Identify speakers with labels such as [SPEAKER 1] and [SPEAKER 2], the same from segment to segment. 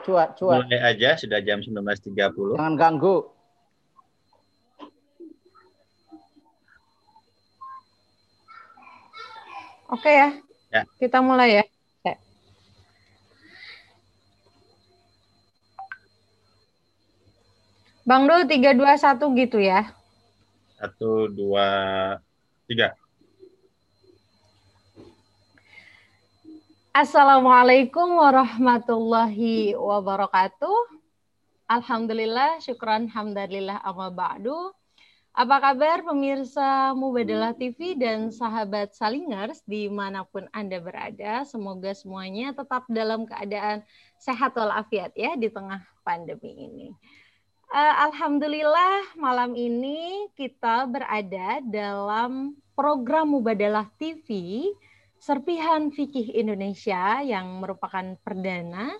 [SPEAKER 1] Cuat, cuat.
[SPEAKER 2] Mulai aja, sudah jam 19.30.
[SPEAKER 1] Jangan ganggu.
[SPEAKER 3] Oke ya.
[SPEAKER 2] Ya.
[SPEAKER 3] Kita mulai ya. Oke. Bang Dul 321 gitu ya.
[SPEAKER 2] Satu, dua, tiga.
[SPEAKER 3] Assalamualaikum warahmatullahi wabarakatuh. Alhamdulillah, syukran, hamdalillah, amma ba'du. Apa kabar pemirsa Mubadalah TV dan sahabat Salingers di mana pun Anda berada. Semoga semuanya tetap dalam keadaan sehat walafiat ya di tengah pandemi ini. Uh, Alhamdulillah malam ini kita berada dalam program Mubadalah TV Serpihan Fikih Indonesia yang merupakan perdana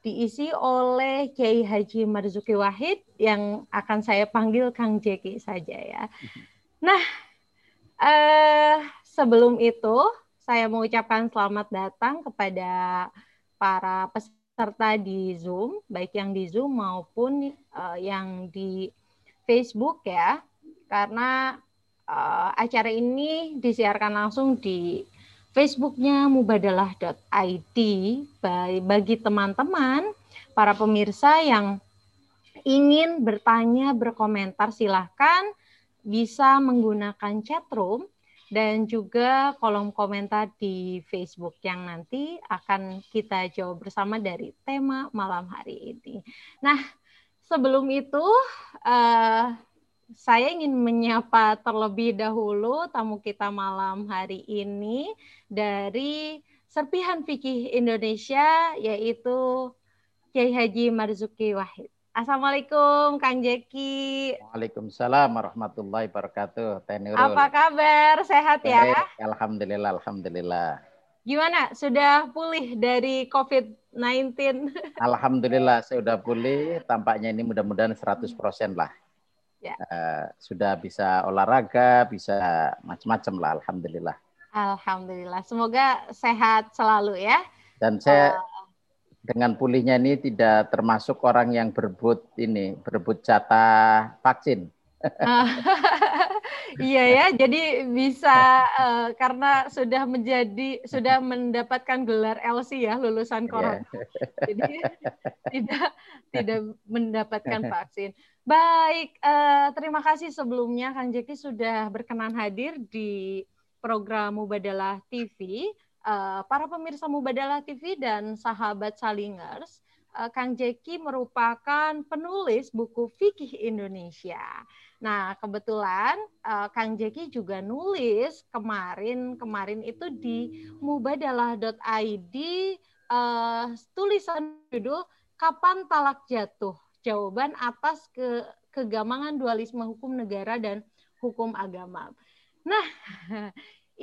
[SPEAKER 3] diisi oleh Kiai Haji Marzuki Wahid yang akan saya panggil Kang Jeki saja ya. Nah, eh, sebelum itu saya mengucapkan selamat datang kepada para peserta di Zoom, baik yang di Zoom maupun eh, yang di Facebook ya, karena eh, acara ini disiarkan langsung di Facebooknya mubadalah.id bagi teman-teman para pemirsa yang ingin bertanya, berkomentar silahkan bisa menggunakan chatroom dan juga kolom komentar di Facebook yang nanti akan kita jawab bersama dari tema malam hari ini. Nah, sebelum itu uh, saya ingin menyapa terlebih dahulu tamu kita malam hari ini dari Serpihan Fikih Indonesia yaitu Kiai Haji Marzuki Wahid. Assalamualaikum Kang Jeki.
[SPEAKER 1] Waalaikumsalam warahmatullahi wabarakatuh. Tenurul.
[SPEAKER 3] Apa kabar? Sehat ya?
[SPEAKER 1] Alhamdulillah, alhamdulillah.
[SPEAKER 3] Gimana? Sudah pulih dari COVID-19?
[SPEAKER 1] Alhamdulillah, saya sudah pulih. Tampaknya ini mudah-mudahan 100% lah. Ya. Uh, sudah bisa olahraga, bisa macam-macam lah. Alhamdulillah.
[SPEAKER 3] Alhamdulillah. Semoga sehat selalu ya.
[SPEAKER 1] Dan saya uh, dengan pulihnya ini tidak termasuk orang yang berebut ini, berebut jatah vaksin.
[SPEAKER 3] iya ya, jadi bisa uh, karena sudah menjadi sudah mendapatkan gelar LC ya lulusan iya. corona. jadi tidak tidak mendapatkan vaksin. Baik, uh, terima kasih sebelumnya Kang Jeki sudah berkenan hadir di program Mubadalah TV. Uh, para pemirsa Mubadalah TV dan sahabat Salingers, uh, Kang Jeki merupakan penulis buku Fikih Indonesia. Nah, kebetulan uh, Kang Jeki juga nulis kemarin kemarin itu di mubadalah.id uh, tulisan judul Kapan Talak Jatuh jawaban atas ke kegamangan dualisme hukum negara dan hukum agama. Nah,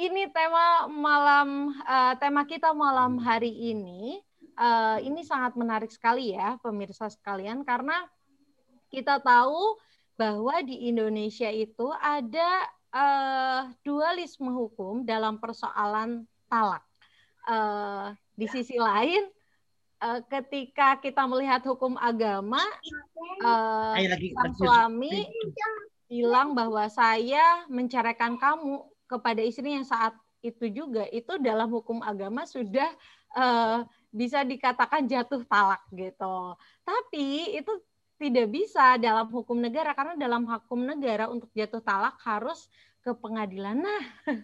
[SPEAKER 3] ini tema malam uh, tema kita malam hari ini uh, ini sangat menarik sekali ya pemirsa sekalian karena kita tahu bahwa di Indonesia itu ada uh, dualisme hukum dalam persoalan talak. Uh, di sisi lain uh, ketika kita melihat hukum agama, uh, lagi, sang suami bilang bahwa saya menceraikan kamu kepada istrinya saat itu juga itu dalam hukum agama sudah uh, bisa dikatakan jatuh talak gitu. Tapi itu tidak bisa dalam hukum negara karena dalam hukum negara untuk jatuh talak harus ke pengadilan. Nah,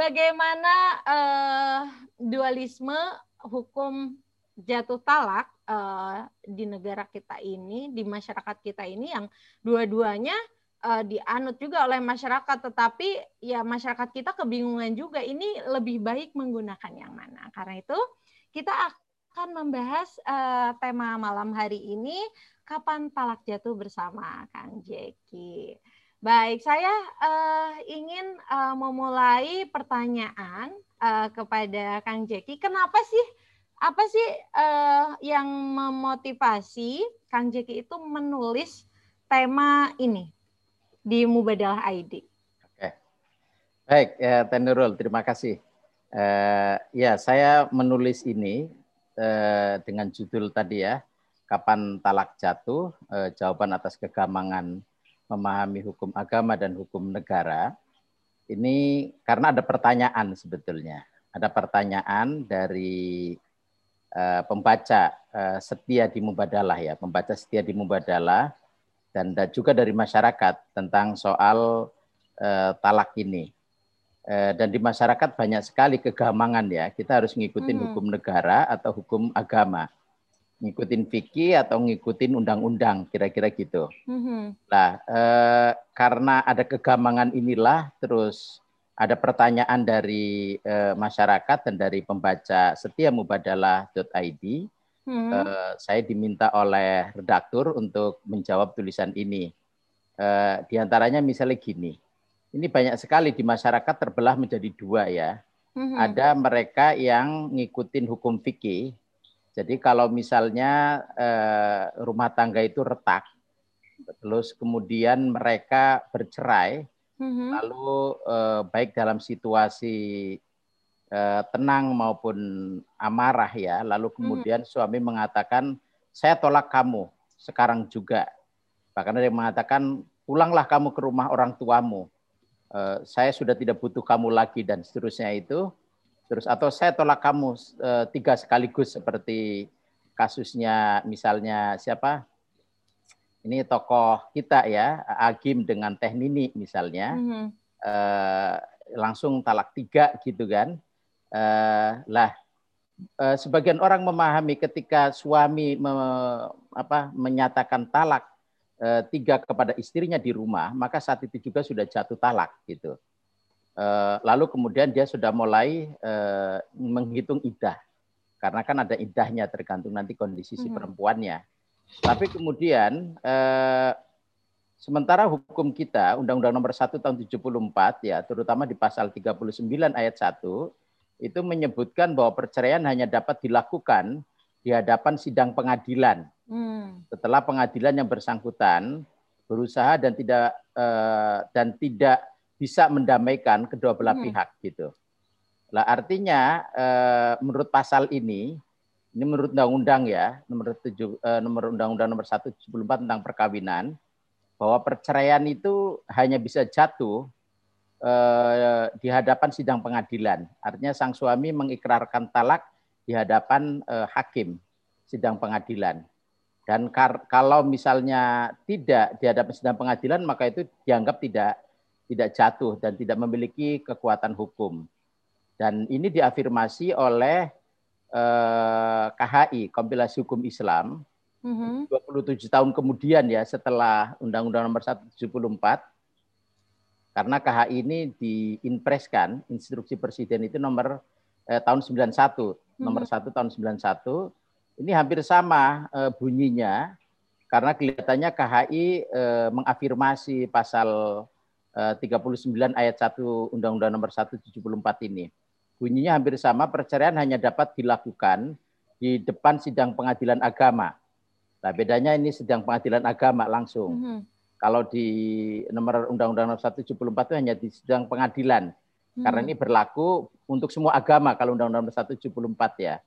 [SPEAKER 3] bagaimana uh, dualisme hukum jatuh talak uh, di negara kita ini, di masyarakat kita ini yang dua-duanya uh, dianut juga oleh masyarakat, tetapi ya masyarakat kita kebingungan juga ini lebih baik menggunakan yang mana. Karena itu kita akan membahas uh, tema malam hari ini kapan talak jatuh bersama Kang Jeki. Baik, saya uh, ingin uh, memulai pertanyaan uh, kepada Kang Jeki. Kenapa sih apa sih uh, yang memotivasi Kang Jeki itu menulis tema ini di Mubadalah ID?
[SPEAKER 1] Oke, baik ya Tenurul, terima kasih. Uh, ya saya menulis ini eh, dengan judul tadi ya, kapan talak jatuh, eh, jawaban atas kegamangan memahami hukum agama dan hukum negara. Ini karena ada pertanyaan sebetulnya. Ada pertanyaan dari uh, pembaca uh, setia di Mubadalah ya, pembaca setia di Mubadalah dan, dan juga dari masyarakat tentang soal uh, talak ini. Uh, dan di masyarakat banyak sekali kegamangan ya. Kita harus ngikutin hmm. hukum negara atau hukum agama. Ngikutin fikih atau ngikutin undang-undang, kira-kira gitu. Hmm. Nah, uh, karena ada kegamangan inilah, terus ada pertanyaan dari uh, masyarakat dan dari pembaca setia mubadalah.id. Hmm. Uh, saya diminta oleh redaktur untuk menjawab tulisan ini. Uh, di antaranya misalnya gini, ini banyak sekali di masyarakat terbelah menjadi dua ya. Hmm. Ada mereka yang ngikutin hukum fikih. Jadi kalau misalnya uh, rumah tangga itu retak, terus kemudian mereka bercerai, hmm Lalu eh, baik dalam situasi eh, tenang maupun amarah ya, lalu mm-hmm. kemudian mm-hmm. suami mengatakan saya tolak kamu sekarang juga. Bahkan ada yang mengatakan pulanglah kamu ke rumah orang tuamu. Eh, saya sudah tidak butuh kamu lagi dan seterusnya itu. Terus atau saya tolak kamu eh, tiga sekaligus seperti kasusnya misalnya siapa ini tokoh kita ya Agim dengan Teh Nini misalnya. Mm-hmm. uh, langsung talak tiga gitu kan. Uh, lah uh, sebagian orang memahami ketika suami me, apa, menyatakan talak uh, tiga kepada istrinya di rumah maka saat itu juga sudah jatuh talak gitu. Uh, lalu kemudian dia sudah mulai uh, menghitung idah. Karena kan ada idahnya tergantung nanti kondisi si mm-hmm. perempuannya tapi kemudian eh, sementara hukum kita Undang-Undang Nomor 1 tahun 74 ya, terutama di pasal 39 ayat 1 itu menyebutkan bahwa perceraian hanya dapat dilakukan di hadapan sidang pengadilan. Hmm. Setelah pengadilan yang bersangkutan berusaha dan tidak eh, dan tidak bisa mendamaikan kedua belah hmm. pihak gitu. Lah artinya eh, menurut pasal ini ini menurut undang-undang ya, nomor 7 eh, nomor undang-undang nomor 174 tentang perkawinan bahwa perceraian itu hanya bisa jatuh eh, di hadapan sidang pengadilan. Artinya sang suami mengikrarkan talak di hadapan eh, hakim sidang pengadilan. Dan kalau misalnya tidak di hadapan sidang pengadilan maka itu dianggap tidak tidak jatuh dan tidak memiliki kekuatan hukum. Dan ini diafirmasi oleh eh, KHI kompilasi hukum Islam mm-hmm. 27 tahun kemudian ya setelah Undang-Undang Nomor 174 karena KHI ini diimpreskan instruksi presiden itu nomor eh, tahun 91 mm-hmm. nomor 1 tahun 91 ini hampir sama eh, bunyinya karena kelihatannya KHI eh, mengafirmasi pasal eh, 39 ayat 1 Undang-Undang Nomor 174 ini bunyinya hampir sama, perceraian hanya dapat dilakukan di depan sidang pengadilan agama. Nah, bedanya ini sidang pengadilan agama langsung. Mm -hmm. Kalau di nomor Undang-Undang nomor 174 itu hanya di sidang pengadilan. Mm -hmm. Karena ini berlaku untuk semua agama kalau Undang-Undang nomor 174 ya.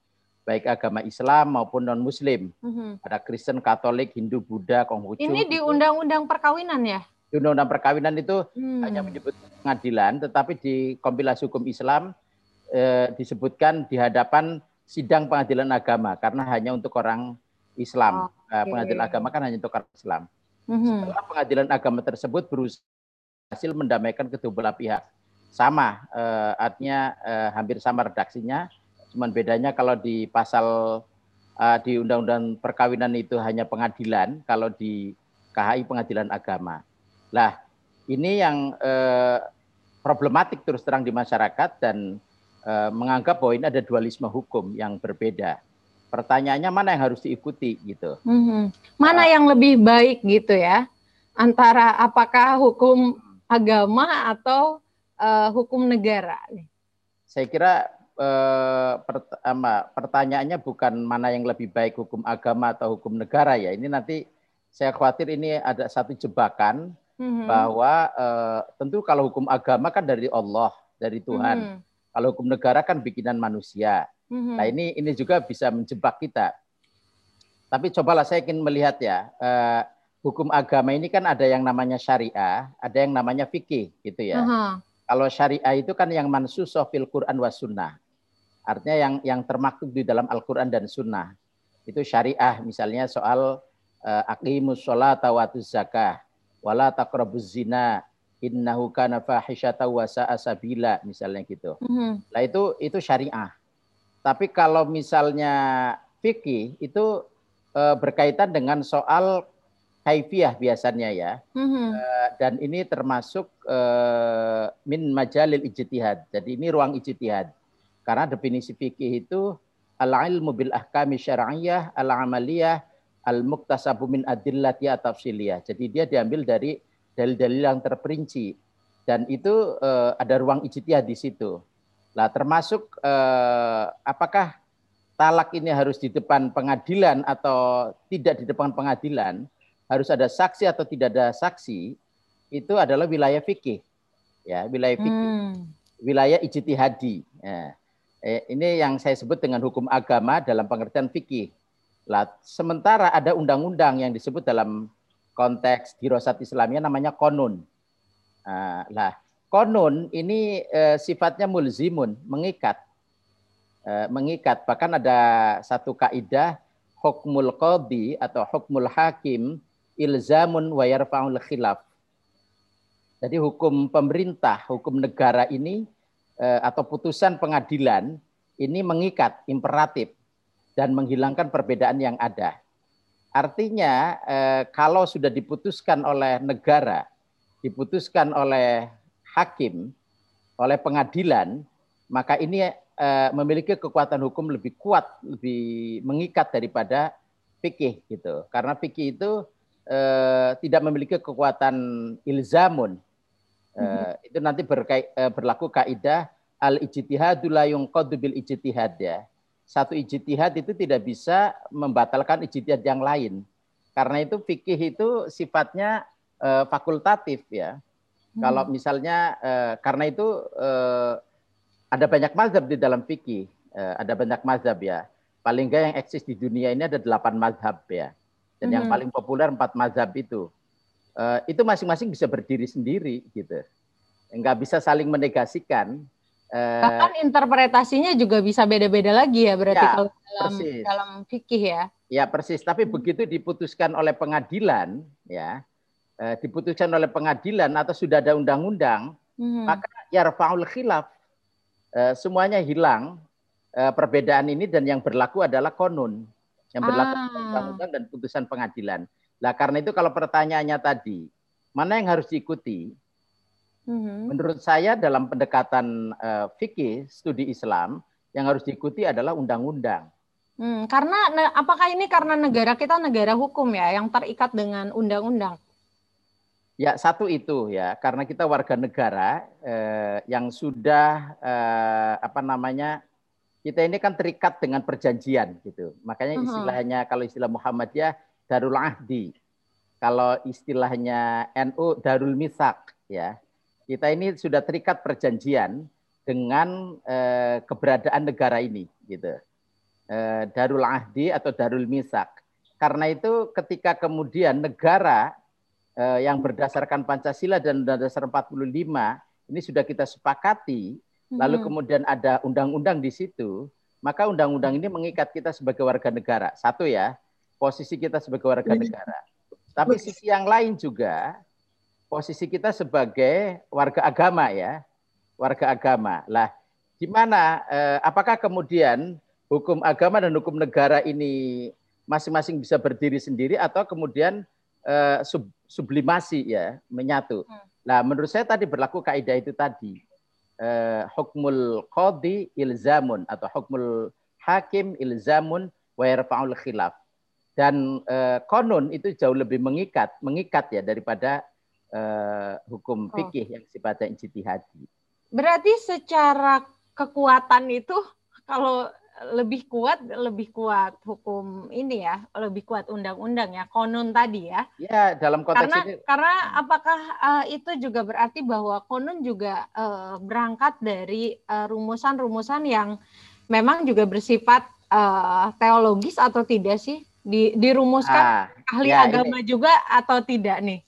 [SPEAKER 1] Baik agama Islam maupun non-Muslim. Mm -hmm. Ada Kristen, Katolik, Hindu, Buddha, Konghucu.
[SPEAKER 3] Ini di Undang-Undang Perkawinan ya?
[SPEAKER 1] Di Undang-Undang Perkawinan itu hmm. hanya menyebut pengadilan, tetapi di kompilasi hukum Islam eh, disebutkan di hadapan sidang pengadilan agama karena hanya untuk orang Islam. Oh, okay. Pengadilan agama kan hanya untuk orang Islam. Mm-hmm. Setelah pengadilan agama tersebut berusaha hasil mendamaikan kedua belah pihak. Sama, eh, artinya eh, hampir sama redaksinya, cuman bedanya kalau di pasal eh, di Undang-Undang Perkawinan itu hanya pengadilan, kalau di KHI pengadilan agama. Lah, ini yang eh, problematik terus terang di masyarakat dan Eh, menganggap bahwa ini ada dualisme hukum yang berbeda. Pertanyaannya mana yang harus diikuti gitu?
[SPEAKER 3] Mm-hmm. Mana uh, yang lebih baik gitu ya? Antara apakah hukum agama atau uh, hukum negara?
[SPEAKER 1] Saya kira uh, pertama, pertanyaannya bukan mana yang lebih baik hukum agama atau hukum negara ya. Ini nanti saya khawatir ini ada satu jebakan mm-hmm. bahwa uh, tentu kalau hukum agama kan dari Allah, dari Tuhan. Mm-hmm kalau hukum negara kan bikinan manusia. Mm-hmm. Nah ini ini juga bisa menjebak kita. Tapi cobalah saya ingin melihat ya uh, hukum agama ini kan ada yang namanya syariah, ada yang namanya fikih gitu ya. Uh-huh. Kalau syariah itu kan yang mansus fil Quran was sunnah. Artinya yang yang termaktub di dalam Al-Quran dan Sunnah. Itu syariah misalnya soal uh, aqimus sholata wa zakah wala taqrabuz zina innahu kana fahisyata wa sabila misalnya gitu. Mm-hmm. Nah itu itu syariah. Tapi kalau misalnya fikih itu e, berkaitan dengan soal kaifiah biasanya ya. Mm-hmm. E, dan ini termasuk e, min majalil ijtihad. Jadi ini ruang ijtihad. Karena definisi fikih itu al-ilmu bil ahkami syar'iyyah al-amaliyah al-muktasabu min adillati tafsiliyah. Jadi dia diambil dari dalil-dalil yang terperinci dan itu uh, ada ruang ijtihad di situ. Lah termasuk uh, apakah talak ini harus di depan pengadilan atau tidak di depan pengadilan, harus ada saksi atau tidak ada saksi, itu adalah wilayah fikih. Ya, wilayah fikih. Hmm. Wilayah ijtihadi. Ya. Eh, ini yang saya sebut dengan hukum agama dalam pengertian fikih. Lah, sementara ada undang-undang yang disebut dalam konteks dirosat Islamnya namanya konun. Uh, lah, konun ini uh, sifatnya mulzimun, mengikat. Uh, mengikat. Bahkan ada satu kaidah hukmul qadhi atau hukmul hakim ilzamun wa yarfa'ul khilaf. Jadi hukum pemerintah, hukum negara ini uh, atau putusan pengadilan ini mengikat imperatif dan menghilangkan perbedaan yang ada. Artinya eh, kalau sudah diputuskan oleh negara, diputuskan oleh hakim, oleh pengadilan, maka ini eh, memiliki kekuatan hukum lebih kuat, lebih mengikat daripada fikih gitu. Karena fikih itu eh, tidak memiliki kekuatan ilzamun. Eh, mm-hmm. Itu nanti berkait, eh, berlaku kaidah al ijtihadu la yunqadu bil ijtihad ya satu ijtihad itu tidak bisa membatalkan ijtihad yang lain. Karena itu fikih itu sifatnya uh, fakultatif ya. Hmm. Kalau misalnya uh, karena itu uh, ada banyak mazhab di dalam fikih, uh, ada banyak mazhab ya. Paling enggak yang eksis di dunia ini ada delapan mazhab ya. Dan hmm. yang paling populer empat mazhab itu. Uh, itu masing-masing bisa berdiri sendiri gitu. Enggak bisa saling menegasikan
[SPEAKER 3] Eh, Bahkan interpretasinya juga bisa beda-beda lagi ya berarti ya, kalau dalam persis. dalam fikih ya.
[SPEAKER 1] Ya persis. Tapi hmm. begitu diputuskan oleh pengadilan, ya, eh, diputuskan oleh pengadilan atau sudah ada undang-undang, hmm. maka yarfaul khilaf. Eh, semuanya hilang eh, perbedaan ini dan yang berlaku adalah konun, yang berlaku ah. undang-undang dan putusan pengadilan. Nah karena itu kalau pertanyaannya tadi, mana yang harus diikuti? Hmm Menurut saya dalam pendekatan uh, fikih studi Islam yang harus diikuti adalah undang-undang.
[SPEAKER 3] Hmm, karena apakah ini karena negara kita negara hukum ya yang terikat dengan undang-undang?
[SPEAKER 1] Ya satu itu ya karena kita warga negara eh, yang sudah eh, apa namanya kita ini kan terikat dengan perjanjian gitu. Makanya istilahnya uh-huh. kalau istilah Muhammadiyah darul ahdi. Kalau istilahnya NU darul misak ya kita ini sudah terikat perjanjian dengan eh, keberadaan negara ini gitu. Eh, darul ahdi atau darul misak. Karena itu ketika kemudian negara eh, yang berdasarkan Pancasila dan dasar 45 ini sudah kita sepakati, lalu hmm. kemudian ada undang-undang di situ, maka undang-undang ini mengikat kita sebagai warga negara. Satu ya, posisi kita sebagai warga negara. Tapi sisi yang lain juga posisi kita sebagai warga agama ya, warga agama. Lah, gimana? Eh, apakah kemudian hukum agama dan hukum negara ini masing-masing bisa berdiri sendiri atau kemudian eh, sub, sublimasi ya, menyatu? Hmm. Nah, menurut saya tadi berlaku kaidah itu tadi. Eh, hukmul qadi ilzamun atau hukmul hakim ilzamun wa yarfa'ul khilaf. Dan eh, konon itu jauh lebih mengikat, mengikat ya daripada uh, hukum fikih oh. yang sifatnya ijtihadi.
[SPEAKER 3] Berarti secara kekuatan itu kalau lebih kuat lebih kuat hukum ini ya lebih kuat undang-undang ya konon tadi ya
[SPEAKER 1] ya dalam konteks
[SPEAKER 3] karena
[SPEAKER 1] ini
[SPEAKER 3] karena apakah uh, itu juga berarti bahwa konon juga uh, berangkat dari rumusan-rumusan uh, yang memang juga bersifat uh, teologis atau tidak sih? Di, dirumuskan ah, ahli ya, agama ini. juga atau tidak nih?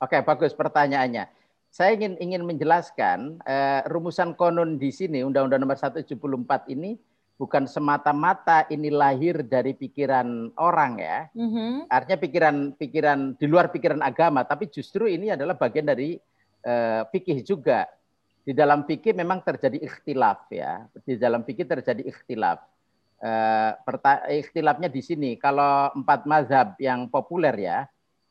[SPEAKER 1] Oke, bagus pertanyaannya. Saya ingin ingin menjelaskan uh, rumusan konon di sini Undang-Undang Nomor 174 ini bukan semata-mata ini lahir dari pikiran orang ya. Mm-hmm. Artinya pikiran-pikiran di luar pikiran agama, tapi justru ini adalah bagian dari uh, fikih juga. Di dalam fikih memang terjadi ikhtilaf ya. Di dalam fikih terjadi ikhtilaf. Uh, ikhtilafnya di sini. Kalau empat mazhab yang populer ya,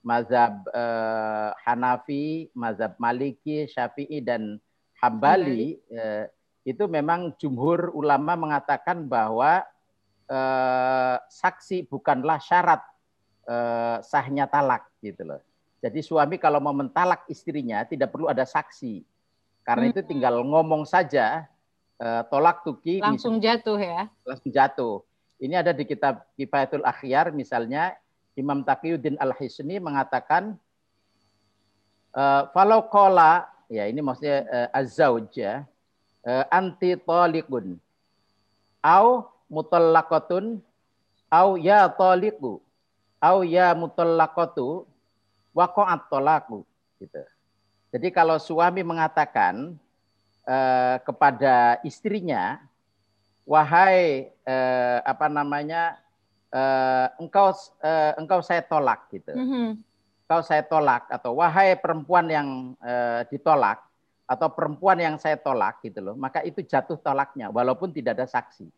[SPEAKER 1] mazhab uh, Hanafi, mazhab Maliki, Syafi'i dan Hambali, uh, itu memang jumhur ulama mengatakan bahwa uh, saksi bukanlah syarat uh, sahnya talak gitu loh. Jadi suami kalau mau mentalak istrinya tidak perlu ada saksi. Karena hmm. itu tinggal ngomong saja uh, tolak tuki
[SPEAKER 3] langsung misalnya, jatuh ya.
[SPEAKER 1] Langsung jatuh. Ini ada di kitab Kifayatul Akhyar misalnya Imam Taqiyuddin Al-Hisni mengatakan uh, falau qala ya ini maksudnya uh, az-zauj ya uh, anti taliqun au mutallaqatun au ya taliqu au ya mutallaqatu waqa'at talaqu gitu. Jadi kalau suami mengatakan eh, kepada istrinya, wahai eh, apa namanya, eh, engkau eh, engkau saya tolak gitu, mm-hmm. engkau saya tolak atau wahai perempuan yang eh, ditolak atau perempuan yang saya tolak gitu loh, maka itu jatuh tolaknya walaupun tidak ada saksi,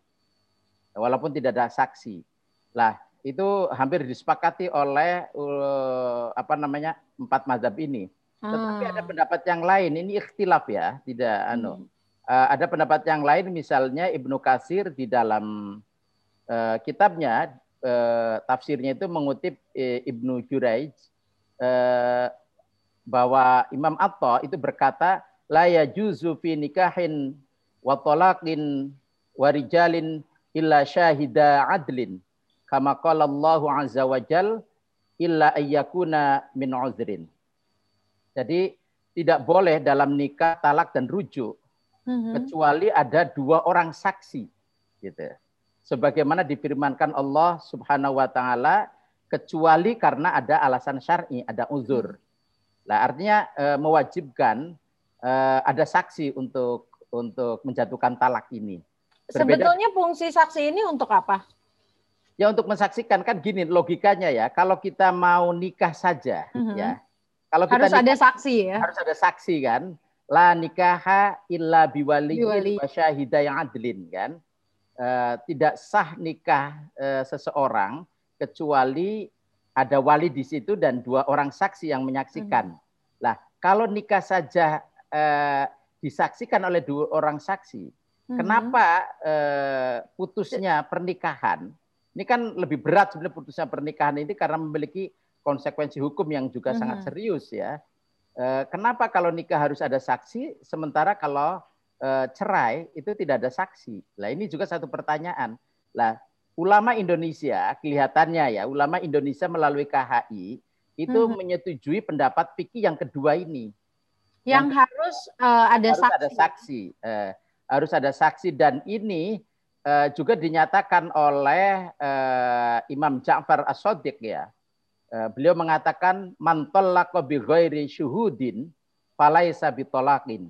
[SPEAKER 1] walaupun tidak ada saksi. Lah itu hampir disepakati oleh uh, apa namanya empat mazhab ini. Tetapi ada ah. pendapat yang lain, ini ikhtilaf ya, tidak anu. Uh, ada pendapat yang lain misalnya Ibnu Kasir di dalam uh, kitabnya uh, tafsirnya itu mengutip uh, Ibnu Juraij uh, bahwa Imam Atta itu berkata la yajuzu fi nikahin wa talaqin wa rijalin illa syahida adlin kama qala Allahu azza wa jal illa ayyakuna min uzrin jadi tidak boleh dalam nikah talak dan rujuk mm-hmm. kecuali ada dua orang saksi gitu. Sebagaimana difirmankan Allah Subhanahu wa taala kecuali karena ada alasan syar'i, ada uzur. Nah, artinya e, mewajibkan e, ada saksi untuk untuk menjatuhkan talak ini.
[SPEAKER 3] Berbeda, Sebetulnya fungsi saksi ini untuk apa?
[SPEAKER 1] Ya untuk mensaksikan kan gini logikanya ya. Kalau kita mau nikah saja mm-hmm. ya
[SPEAKER 3] kalau kita harus nikah, ada saksi ya.
[SPEAKER 1] Harus ada saksi kan. La nikaha illa biwali wa yang adlin kan. Uh, tidak sah nikah uh, seseorang kecuali ada wali di situ dan dua orang saksi yang menyaksikan. Hmm. Lah, kalau nikah saja uh, disaksikan oleh dua orang saksi, hmm. kenapa uh, putusnya pernikahan? Ini kan lebih berat sebenarnya putusnya pernikahan ini karena memiliki konsekuensi hukum yang juga mm -hmm. sangat serius ya. Eh, kenapa kalau nikah harus ada saksi, sementara kalau eh, cerai itu tidak ada saksi? Lah ini juga satu pertanyaan. Lah ulama Indonesia kelihatannya ya, ulama Indonesia melalui KHI itu mm -hmm. menyetujui pendapat fikih yang kedua ini.
[SPEAKER 3] Yang, yang harus uh, ada harus saksi.
[SPEAKER 1] ada saksi. Uh, harus ada saksi dan ini uh, juga dinyatakan oleh uh, Imam Ja'far As-Sadiq ya Eh, beliau mengatakan mantollaqa bi ghairi syuhudin falaisa bitolaqin.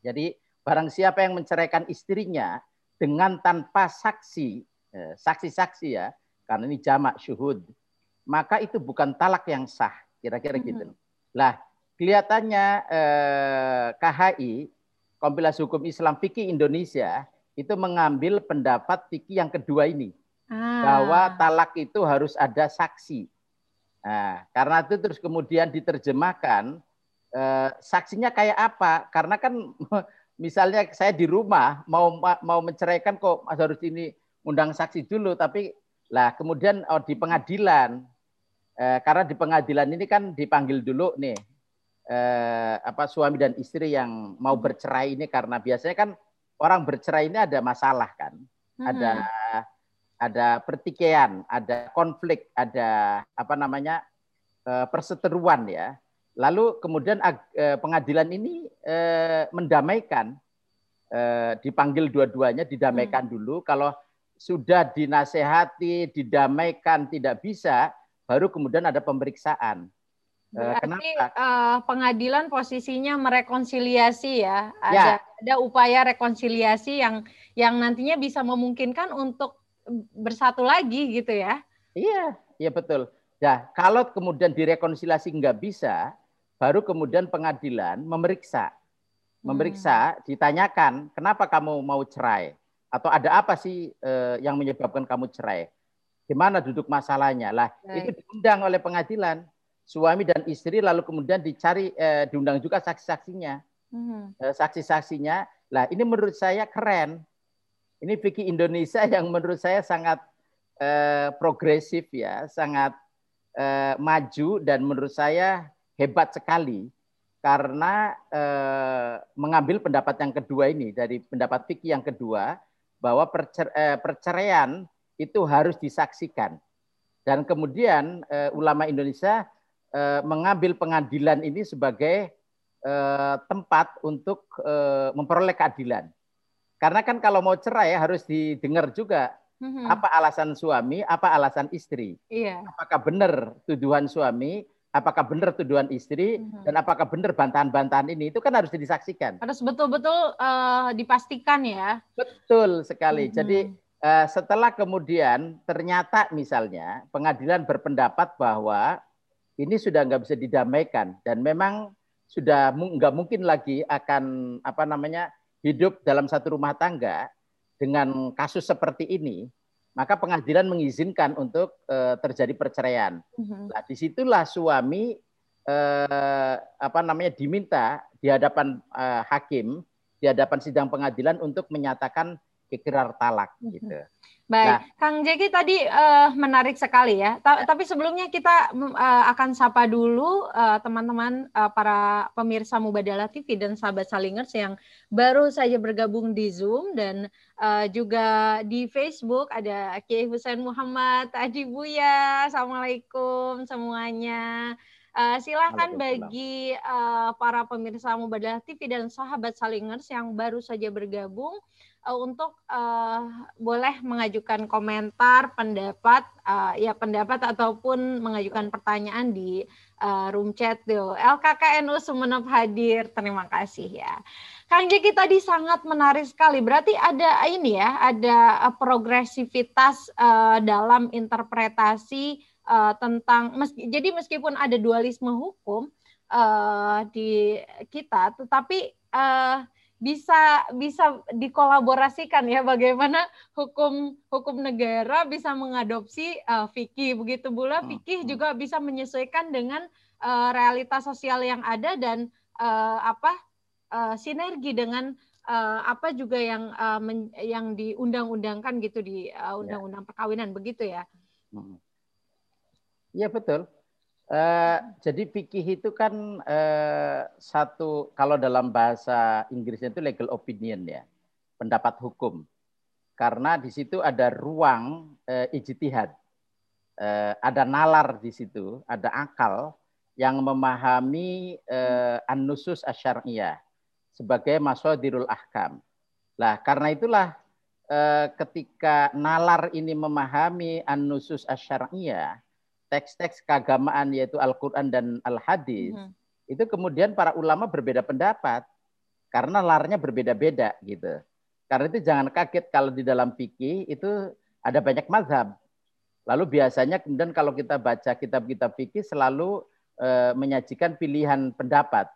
[SPEAKER 1] Jadi barang siapa yang menceraikan istrinya dengan tanpa saksi, eh, saksi-saksi ya, karena ini jamak syuhud, maka itu bukan talak yang sah, kira-kira mm -hmm. gitu. Lah, kelihatannya eh, KHI, Kompilasi Hukum Islam Fikih Indonesia, itu mengambil pendapat fikih yang kedua ini. Ah. Bahwa talak itu harus ada saksi. Nah, karena itu terus kemudian diterjemahkan eh, saksinya kayak apa? Karena kan misalnya saya di rumah mau mau menceraikan kok harus ini undang saksi dulu, tapi lah kemudian oh, di pengadilan eh, karena di pengadilan ini kan dipanggil dulu nih eh, apa suami dan istri yang mau bercerai ini karena biasanya kan orang bercerai ini ada masalah kan, hmm. ada ada pertikaian, ada konflik, ada apa namanya eh, perseteruan ya. Lalu kemudian eh, pengadilan ini eh, mendamaikan eh, dipanggil dua-duanya, didamaikan hmm. dulu. Kalau sudah dinasehati, didamaikan tidak bisa, baru kemudian ada pemeriksaan.
[SPEAKER 3] Berarti uh, pengadilan posisinya merekonsiliasi ya. Ada ya. ada upaya rekonsiliasi yang yang nantinya bisa memungkinkan untuk bersatu lagi gitu ya.
[SPEAKER 1] Iya, iya betul. Ya, kalau kemudian direkonsiliasi nggak bisa, baru kemudian pengadilan memeriksa. Memeriksa, hmm. ditanyakan, kenapa kamu mau cerai? Atau ada apa sih eh, yang menyebabkan kamu cerai? Gimana duduk masalahnya? Lah, Baik. itu diundang oleh pengadilan suami dan istri lalu kemudian dicari eh, diundang juga saksi-saksinya. Hmm. Eh, saksi-saksinya. Lah ini menurut saya keren. Ini fikih Indonesia yang menurut saya sangat eh, progresif ya, sangat eh, maju dan menurut saya hebat sekali karena eh, mengambil pendapat yang kedua ini dari pendapat fikih yang kedua bahwa percer, eh, perceraian itu harus disaksikan. Dan kemudian eh, ulama Indonesia eh, mengambil pengadilan ini sebagai eh, tempat untuk eh, memperoleh keadilan. Karena kan kalau mau cerai harus didengar juga mm-hmm. apa alasan suami, apa alasan istri. Iya. Apakah benar tuduhan suami, apakah benar tuduhan istri, mm-hmm. dan apakah benar bantahan-bantahan ini itu kan harus disaksikan.
[SPEAKER 3] Harus betul-betul uh, dipastikan ya.
[SPEAKER 1] Betul sekali. Mm-hmm. Jadi uh, setelah kemudian ternyata misalnya pengadilan berpendapat bahwa ini sudah nggak bisa didamaikan dan memang sudah nggak mungkin lagi akan apa namanya hidup dalam satu rumah tangga dengan kasus seperti ini, maka pengadilan mengizinkan untuk uh, terjadi perceraian. Uh-huh. Nah, di situlah suami uh, apa namanya diminta di hadapan uh, hakim, di hadapan sidang pengadilan untuk menyatakan ikrar talak uh-huh. gitu.
[SPEAKER 3] Baik, nah, Kang Jeki tadi uh, menarik sekali ya. Ta tapi sebelumnya kita uh, akan sapa dulu eh, teman-teman uh, uh, para pemirsa Mubadala TV dan sahabat Salingers yang baru saja bergabung di Zoom dan uh, juga di Facebook ada Kiai Husain Muhammad, Adi Buya, Assalamualaikum semuanya. Uh, silakan bagi uh, para pemirsa Mubadala TV dan sahabat Salingers yang baru saja bergabung uh, untuk uh, boleh mengajukan komentar, pendapat, uh, ya pendapat ataupun mengajukan pertanyaan di uh, room chat tuh. LKKNU Sumeneb hadir, terima kasih ya. Kang Jeki tadi sangat menarik sekali. Berarti ada ini ya, ada progresivitas uh, dalam interpretasi uh, tentang meski, jadi meskipun ada dualisme hukum uh, di kita, tetapi uh, bisa bisa dikolaborasikan ya bagaimana hukum hukum negara bisa mengadopsi uh, fikih begitu pula hmm, fikih hmm. juga bisa menyesuaikan dengan uh, realitas sosial yang ada dan uh, apa uh, sinergi dengan uh, apa juga yang uh, men, yang diundang-undangkan gitu di uh, undang-undang perkawinan begitu ya.
[SPEAKER 1] Iya betul. Uh, jadi fikih itu kan uh, satu kalau dalam bahasa Inggrisnya itu legal opinion ya, pendapat hukum. Karena di situ ada ruang uh, ijtihad. Uh, ada nalar di situ, ada akal yang memahami uh, an-nusus asyariyah sebagai masadirul ahkam. Lah, karena itulah uh, ketika nalar ini memahami an-nusus teks-teks keagamaan yaitu Al-Quran dan Al-Hadis, hmm. itu kemudian para ulama berbeda pendapat karena larnya berbeda-beda gitu. Karena itu jangan kaget kalau di dalam fikih itu ada banyak mazhab. Lalu biasanya kemudian kalau kita baca kitab-kitab fikih selalu e, menyajikan pilihan pendapat.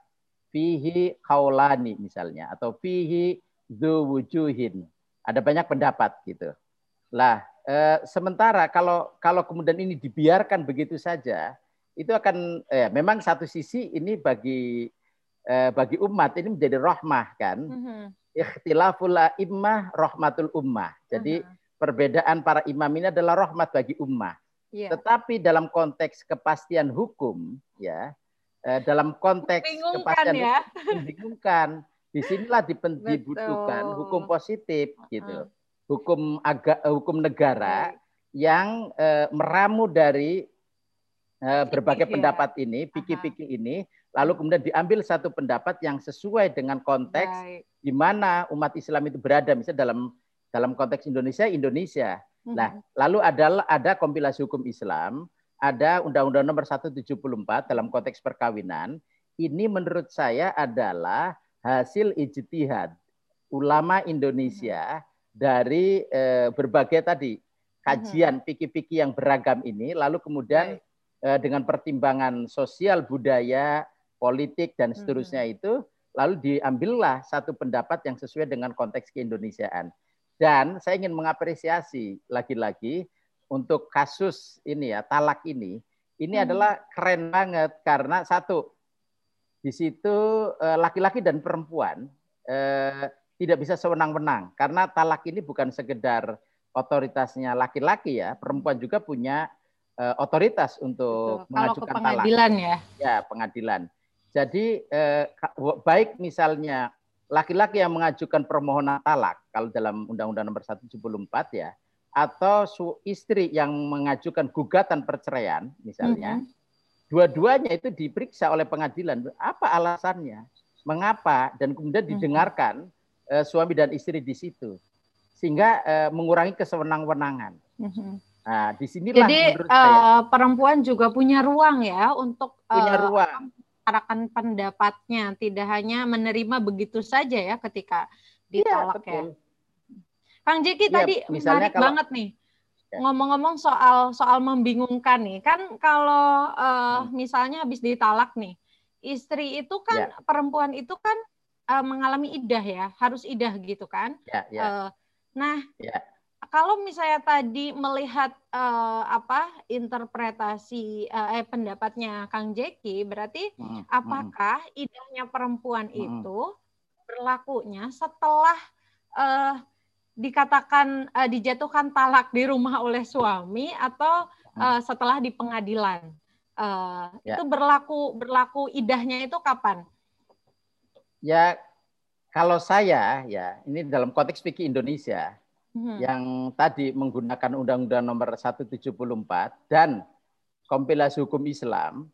[SPEAKER 1] Fihi kaulani misalnya atau fihi wujuhin. Ada banyak pendapat gitu. Lah, Eh, sementara kalau kalau kemudian ini dibiarkan begitu saja, itu akan eh, memang satu sisi ini bagi eh, bagi umat ini menjadi rahmah kan. Mm-hmm. Ikhtilaful immah rahmatul ummah. Jadi mm-hmm. perbedaan para imam ini adalah rahmat bagi ummah. Yeah. Tetapi dalam konteks kepastian hukum ya, eh, dalam konteks Bingungkan kepastian ya. hukum dibingungkan. Di sinilah dibutuhkan hukum positif gitu. Uh-huh hukum aga, eh, hukum negara yang uh, meramu dari uh, berbagai fikir, pendapat ya. ini, pikir-pikir ini lalu kemudian diambil satu pendapat yang sesuai dengan konteks
[SPEAKER 3] Baik.
[SPEAKER 1] di mana umat Islam itu berada, misalnya dalam dalam konteks Indonesia, Indonesia.
[SPEAKER 3] Mhm.
[SPEAKER 1] Nah, lalu ada ada kompilasi hukum Islam, ada Undang-Undang Nomor 174 dalam konteks perkawinan. Ini menurut saya adalah hasil ijtihad ulama Indonesia dari eh, berbagai tadi kajian fikih-fikih yang beragam ini, lalu kemudian eh, dengan pertimbangan sosial, budaya, politik dan seterusnya itu, lalu diambillah satu pendapat yang sesuai dengan konteks keindonesiaan. Dan saya ingin mengapresiasi lagi-lagi untuk kasus ini ya talak ini, ini
[SPEAKER 3] Hmm.
[SPEAKER 1] adalah keren banget karena satu di situ eh, laki-laki dan perempuan eh, tidak bisa sewenang-wenang karena talak ini bukan sekedar otoritasnya laki-laki ya, perempuan juga punya eh, otoritas untuk
[SPEAKER 3] Betul. Kalau ke
[SPEAKER 1] mengajukan talak
[SPEAKER 3] pengadilan ya.
[SPEAKER 1] ya pengadilan. Jadi eh, baik misalnya laki-laki yang mengajukan permohonan talak kalau dalam Undang-Undang Nomor 174 ya, atau su- istri yang mengajukan gugatan perceraian misalnya,
[SPEAKER 3] Mhm.
[SPEAKER 1] dua-duanya itu diperiksa oleh pengadilan. Apa alasannya? Mengapa? Dan kemudian
[SPEAKER 3] Mhm.
[SPEAKER 1] didengarkan eh, suami dan istri di situ, sehingga eh, mengurangi kesewenang-wenangan.
[SPEAKER 3] Mhm.
[SPEAKER 1] Nah, di sinilah
[SPEAKER 3] Jadi
[SPEAKER 1] menurut saya
[SPEAKER 3] eh, perempuan juga punya ruang ya untuk
[SPEAKER 1] punya
[SPEAKER 3] eh,
[SPEAKER 1] ruang.
[SPEAKER 3] mengutarakan pendapatnya, tidak hanya menerima begitu saja ya ketika ditalak ya.
[SPEAKER 1] betul.
[SPEAKER 3] Kang Jeki
[SPEAKER 1] Iya,
[SPEAKER 3] tadi
[SPEAKER 1] misalnya
[SPEAKER 3] menarik
[SPEAKER 1] kalau-
[SPEAKER 3] banget nih.
[SPEAKER 1] Ya.
[SPEAKER 3] Ngomong-ngomong soal soal membingungkan nih, kan kalau eh,
[SPEAKER 1] Hmm.
[SPEAKER 3] misalnya habis ditalak nih, istri itu kan
[SPEAKER 1] Ya.
[SPEAKER 3] perempuan itu kan eh, mengalami idah ya, harus idah gitu kan.
[SPEAKER 1] Ya, ya.
[SPEAKER 3] Eh, nah,
[SPEAKER 1] Ya.
[SPEAKER 3] kalau misalnya tadi melihat eh, apa interpretasi eh, eh, pendapatnya Kang Jeki, berarti
[SPEAKER 1] Mm, mm,
[SPEAKER 3] apakah idahnya perempuan
[SPEAKER 1] Mm-mm.
[SPEAKER 3] itu berlakunya setelah eh, dikatakan eh, dijatuhkan talak di rumah oleh suami atau eh, setelah di pengadilan? Eh,
[SPEAKER 1] Ya.
[SPEAKER 3] Itu berlaku berlaku idahnya itu kapan?
[SPEAKER 1] Ya, kalau saya ya, ini dalam konteks fikih Indonesia
[SPEAKER 3] Hmm.
[SPEAKER 1] yang tadi menggunakan Undang-Undang Nomor 174 dan kompilasi hukum Islam,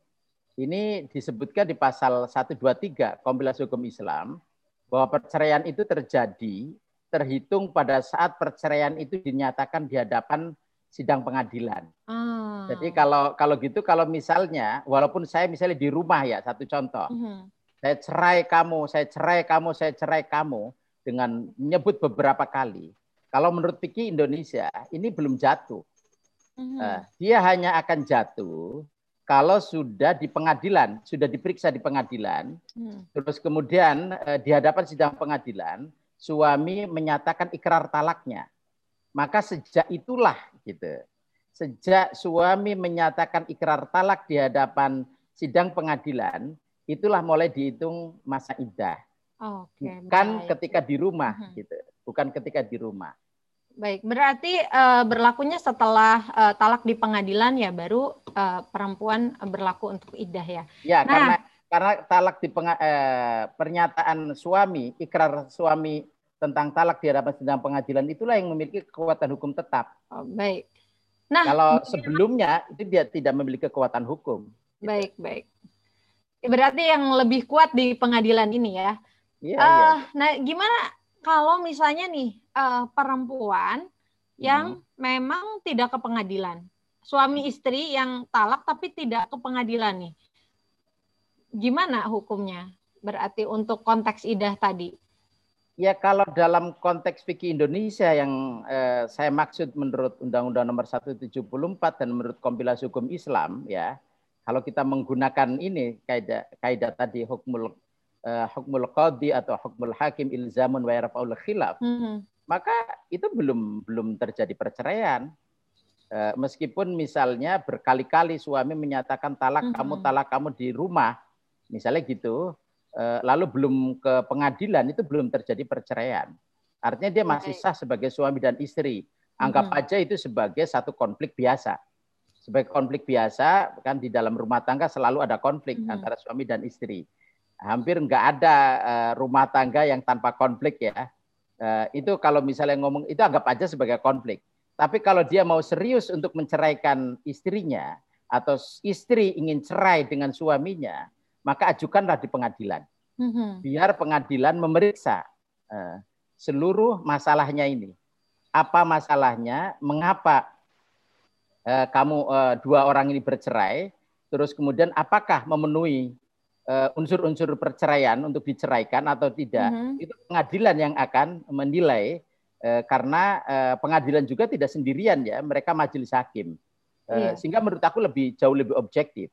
[SPEAKER 1] ini disebutkan di pasal 123 kompilasi hukum Islam bahwa perceraian itu terjadi terhitung pada saat perceraian itu dinyatakan di hadapan sidang pengadilan.
[SPEAKER 3] Ah.
[SPEAKER 1] Jadi kalau kalau gitu kalau misalnya walaupun saya misalnya di rumah ya satu contoh
[SPEAKER 3] Mhm.
[SPEAKER 1] Saya cerai kamu, saya cerai kamu, saya cerai kamu dengan menyebut beberapa kali. Kalau menurut fikih Indonesia ini belum jatuh. Eh, dia hanya akan jatuh kalau sudah di pengadilan, sudah diperiksa di pengadilan,
[SPEAKER 3] Hmm.
[SPEAKER 1] terus kemudian eh, di hadapan sidang pengadilan suami menyatakan ikrar talaknya. Maka sejak itulah gitu. Sejak suami menyatakan ikrar talak di hadapan sidang pengadilan, itulah mulai dihitung masa iddah.
[SPEAKER 3] Oke,
[SPEAKER 1] Bukan
[SPEAKER 3] baik.
[SPEAKER 1] ketika di rumah
[SPEAKER 3] Mhm.
[SPEAKER 1] gitu. Bukan ketika di rumah.
[SPEAKER 3] Baik, berarti eh, berlakunya setelah eh, talak di pengadilan ya baru eh, perempuan berlaku untuk idah ya.
[SPEAKER 1] Ya,
[SPEAKER 3] Nah.
[SPEAKER 1] karena karena talak di penga- eh, pernyataan suami, ikrar suami tentang talak di hadapan sidang pengadilan itulah yang memiliki kekuatan hukum tetap.
[SPEAKER 3] Oh, baik. Nah,
[SPEAKER 1] Kalau sebelumnya itu dia tidak memiliki kekuatan hukum.
[SPEAKER 3] baik, baik. Berarti yang lebih kuat di pengadilan ini ya.
[SPEAKER 1] Iya,
[SPEAKER 3] Eh,
[SPEAKER 1] iya.
[SPEAKER 3] Nah, gimana kalau misalnya nih eh, perempuan yang memang tidak ke pengadilan, suami istri yang talak tapi tidak ke pengadilan nih, gimana hukumnya? Berarti untuk konteks idah tadi.
[SPEAKER 1] Ya kalau dalam konteks fikih Indonesia yang eh, saya maksud menurut Undang-Undang Nomor 174 dan menurut kompilasi hukum Islam ya, kalau kita menggunakan ini kaidah kaidah tadi hukmul eh, hukmul qadhi atau hukmul hakim ilzamun wa yarfa'ul khilaf,
[SPEAKER 3] Mhm.
[SPEAKER 1] maka itu belum belum terjadi perceraian. Eh, meskipun misalnya berkali-kali suami menyatakan talak
[SPEAKER 3] Mhm.
[SPEAKER 1] kamu talak kamu di rumah, misalnya gitu, eh, lalu belum ke pengadilan itu belum terjadi perceraian. Artinya dia masih sah sebagai suami dan istri. Anggap
[SPEAKER 3] Mhm.
[SPEAKER 1] aja itu sebagai satu konflik biasa. Sebagai konflik biasa kan di dalam rumah tangga selalu ada konflik
[SPEAKER 3] Mhm.
[SPEAKER 1] antara suami dan istri. Hampir nggak ada eh, rumah tangga yang tanpa konflik ya. Eh, itu kalau misalnya ngomong itu anggap aja sebagai konflik. Tapi kalau dia mau serius untuk menceraikan istrinya atau istri ingin cerai dengan suaminya, maka ajukanlah di pengadilan. Mm-hmm. Biar pengadilan memeriksa uh, seluruh masalahnya ini. Apa masalahnya? Mengapa uh, kamu uh, dua orang ini bercerai? Terus kemudian apakah memenuhi unsur-unsur perceraian untuk diceraikan atau tidak? Mm-hmm. Itu pengadilan yang akan menilai karena pengadilan juga tidak sendirian ya, mereka majelis hakim. Yeah. Sehingga menurut aku lebih jauh lebih objektif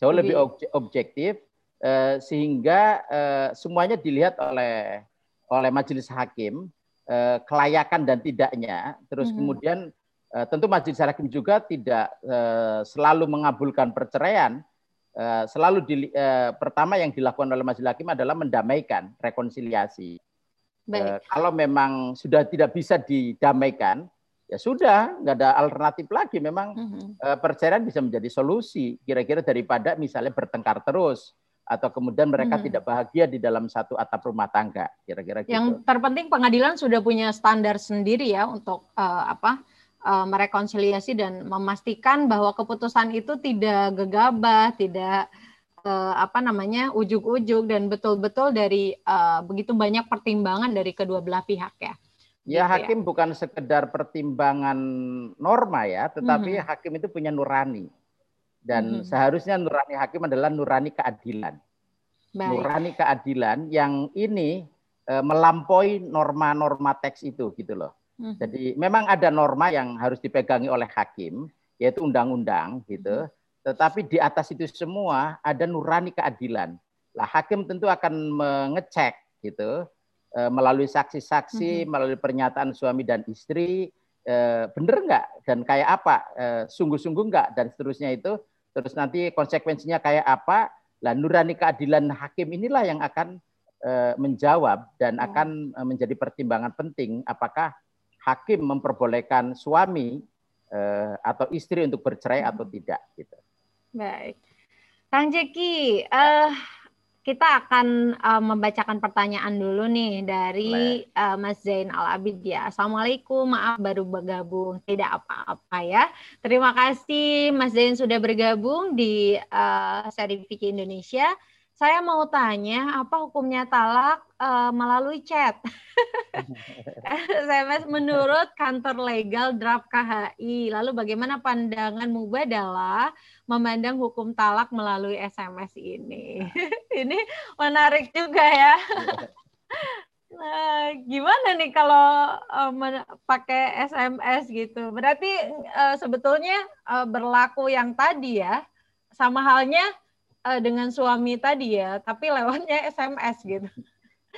[SPEAKER 1] jauh lebih objektif eh, sehingga eh, semuanya dilihat oleh oleh majelis hakim eh, kelayakan dan tidaknya terus mm -hmm. kemudian tentu majelis hakim juga tidak selalu mengabulkan perceraian selalu di, pertama yang dilakukan oleh majelis hakim adalah mendamaikan rekonsiliasi Baik. kalau memang sudah tidak bisa didamaikan ya sudah nggak ada alternatif lagi memang mm-hmm. uh, perceraian bisa menjadi solusi kira-kira daripada misalnya bertengkar terus atau kemudian mereka mm-hmm. tidak bahagia di dalam satu atap rumah tangga kira-kira
[SPEAKER 3] gitu. Yang terpenting pengadilan sudah punya standar sendiri ya untuk uh, apa uh, merekonsiliasi dan memastikan bahwa keputusan itu tidak gegabah, tidak uh, apa namanya ujuk-ujuk dan betul-betul dari uh, begitu banyak pertimbangan dari kedua belah pihak ya.
[SPEAKER 1] Ya gitu hakim ya? bukan sekedar pertimbangan norma ya, tetapi mm -hmm. hakim itu punya nurani. Dan mm -hmm. seharusnya nurani hakim adalah nurani keadilan. Baik. Nurani keadilan yang ini e, melampaui norma-norma teks itu gitu loh. Mm -hmm. Jadi memang ada norma yang harus dipegangi oleh hakim, yaitu undang-undang gitu. Mm -hmm. Tetapi di atas itu semua ada nurani keadilan. Lah hakim tentu akan mengecek gitu Eh, melalui saksi-saksi, mm-hmm. melalui pernyataan suami dan istri, eh, bener nggak dan kayak apa, eh, sungguh-sungguh nggak dan seterusnya itu, terus nanti konsekuensinya kayak apa, lah nurani keadilan hakim inilah yang akan menjawab dan oh. akan menjadi pertimbangan penting apakah hakim memperbolehkan suami atau istri untuk bercerai atau mm-hmm. tidak gitu.
[SPEAKER 3] Baik. Kang Jeki, uh, kita akan uh, membacakan pertanyaan dulu nih dari uh, Mas Zain Al Abid ya. Assalamualaikum, maaf baru bergabung, tidak apa-apa ya. Terima kasih Mas Zain sudah bergabung di uh, seri Fikih Indonesia. Saya mau tanya apa hukumnya talak uh, melalui chat? SMS menurut kantor legal draft KHI. Lalu bagaimana pandangan Mubadalah memandang hukum talak melalui SMS ini? ini menarik juga ya. Nah, gimana nih kalau uh, pakai SMS gitu? Berarti uh, sebetulnya uh, berlaku yang tadi ya, sama halnya uh, dengan suami tadi ya, tapi lewatnya SMS gitu.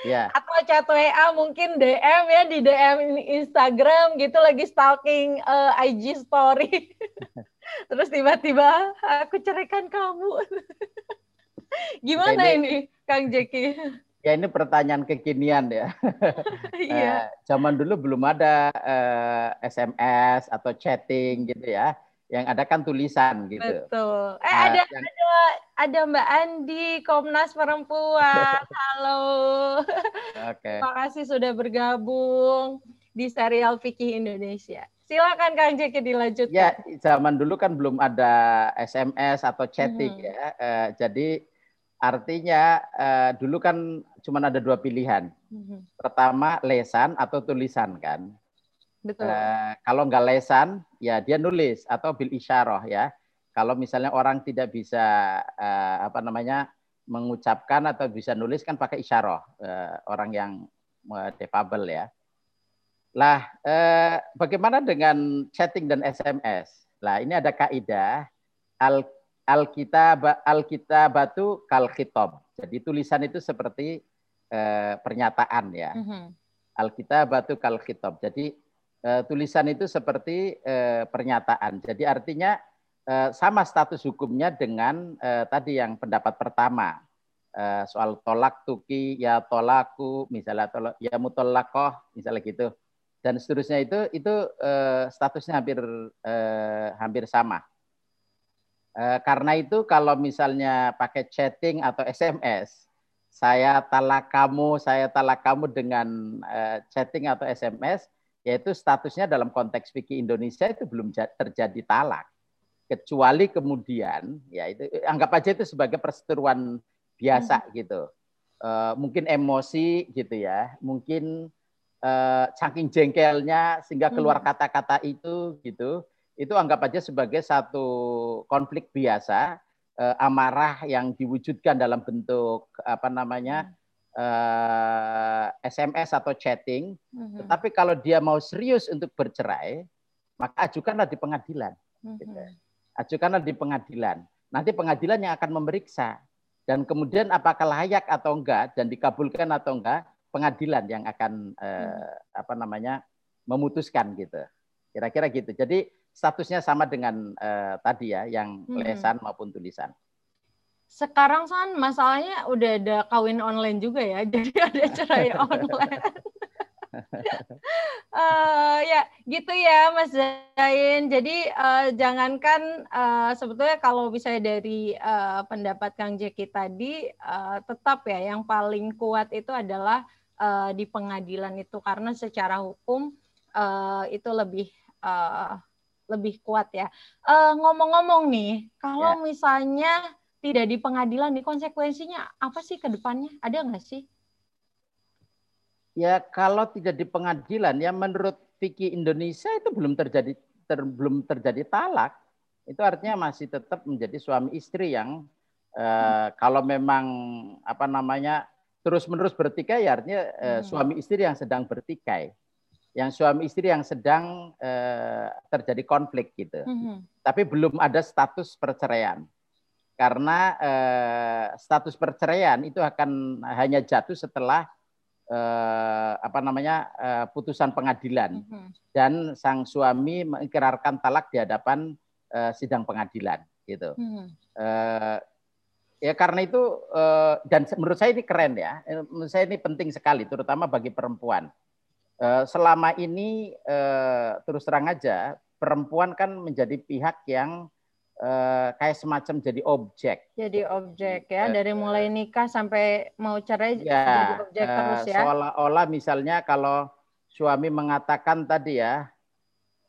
[SPEAKER 3] Yeah. Atau chat WA mungkin DM ya di DM Instagram gitu lagi stalking uh, eh, IG story. Terus tiba-tiba aku ceraikan kamu. Gimana ini, ini Kang Jeki?
[SPEAKER 1] Ya ini pertanyaan kekinian ya. Iya. uh, zaman dulu belum ada uh, SMS atau chatting gitu ya yang ada kan tulisan gitu.
[SPEAKER 3] Betul. Eh nah, ada yang... ada ada Mbak Andi Komnas Perempuan. Halo. Oke. Okay. Terima kasih sudah bergabung di serial Fikih Indonesia. Silakan Kang Jeki dilanjutkan.
[SPEAKER 1] Ya, zaman dulu kan belum ada SMS atau chatting hmm. ya. Uh, jadi artinya uh, dulu kan cuma ada dua pilihan. Hmm. Pertama lesan atau tulisan kan. Betul. Uh, kalau nggak lesan, ya dia nulis atau bil isyarah ya. Kalau misalnya orang tidak bisa uh, apa namanya mengucapkan atau bisa nulis kan pakai isyarah uh, orang yang uh, defable ya. Lah, uh, bagaimana dengan chatting dan SMS? Lah, ini ada kaidah al al kitab al kitabatu kal khitab. Jadi tulisan itu seperti uh, pernyataan ya. Mm -hmm. Al kitabatu kal khitab. Jadi uh, tulisan itu seperti uh, pernyataan. Jadi artinya uh, sama status hukumnya dengan tadi yang pendapat pertama soal tolak tuki ya tolaku misalnya tolak ya mutolakoh misalnya gitu dan seterusnya itu itu statusnya hampir hampir sama. Karena itu kalau misalnya pakai chatting atau SMS, saya talak kamu, saya talak kamu dengan chatting atau SMS, yaitu statusnya dalam konteks fikih Indonesia itu belum terjadi talak kecuali kemudian ya itu anggap aja itu sebagai perseteruan biasa gitu. Uh, mungkin emosi gitu ya, mungkin saking jengkelnya sehingga keluar hmm. kata-kata itu gitu. Itu anggap aja sebagai satu konflik biasa, uh, amarah yang diwujudkan dalam bentuk apa namanya uh, SMS atau chatting. Hmm. Tetapi kalau dia mau serius untuk bercerai, maka ajukanlah di pengadilan. Gitu. Ajukanlah di pengadilan. Nanti pengadilan yang akan memeriksa dan kemudian apakah layak atau enggak dan dikabulkan atau enggak pengadilan yang akan eh, apa namanya memutuskan gitu kira-kira gitu jadi statusnya sama dengan eh, tadi ya yang hmm. lesan maupun tulisan
[SPEAKER 3] sekarang san masalahnya udah ada kawin online juga ya jadi ada cerai online uh, ya gitu ya Mas Zain. Jadi uh, jangankan uh, sebetulnya kalau misalnya dari uh, pendapat Kang Jeki tadi uh, tetap ya yang paling kuat itu adalah uh, di pengadilan itu karena secara hukum uh, itu lebih uh, lebih kuat ya. Ngomong-ngomong uh, nih, kalau ya. misalnya tidak di pengadilan nih konsekuensinya apa sih ke depannya? Ada nggak sih?
[SPEAKER 1] Ya kalau tidak di pengadilan ya menurut fikih Indonesia itu belum terjadi ter, belum terjadi talak. Itu artinya masih tetap menjadi suami istri yang eh, kalau memang apa namanya terus-menerus bertikai ya artinya eh, hmm. suami istri yang sedang bertikai. Yang suami istri yang sedang eh, terjadi konflik gitu. Hmm. Tapi belum ada status perceraian. Karena eh, status perceraian itu akan hanya jatuh setelah eh, apa namanya eh, putusan pengadilan mm-hmm. dan sang suami mengikrarkan talak di hadapan eh, sidang pengadilan gitu. Mm-hmm. Eh, ya karena itu eh, dan menurut saya ini keren ya, eh, menurut saya ini penting sekali terutama bagi perempuan. Eh, selama ini eh, terus terang aja perempuan kan menjadi pihak yang uh, kayak semacam jadi objek.
[SPEAKER 3] Jadi objek ya, uh, dari mulai nikah sampai mau cerai ya, jadi objek uh, terus ya.
[SPEAKER 1] Seolah-olah misalnya kalau suami mengatakan tadi ya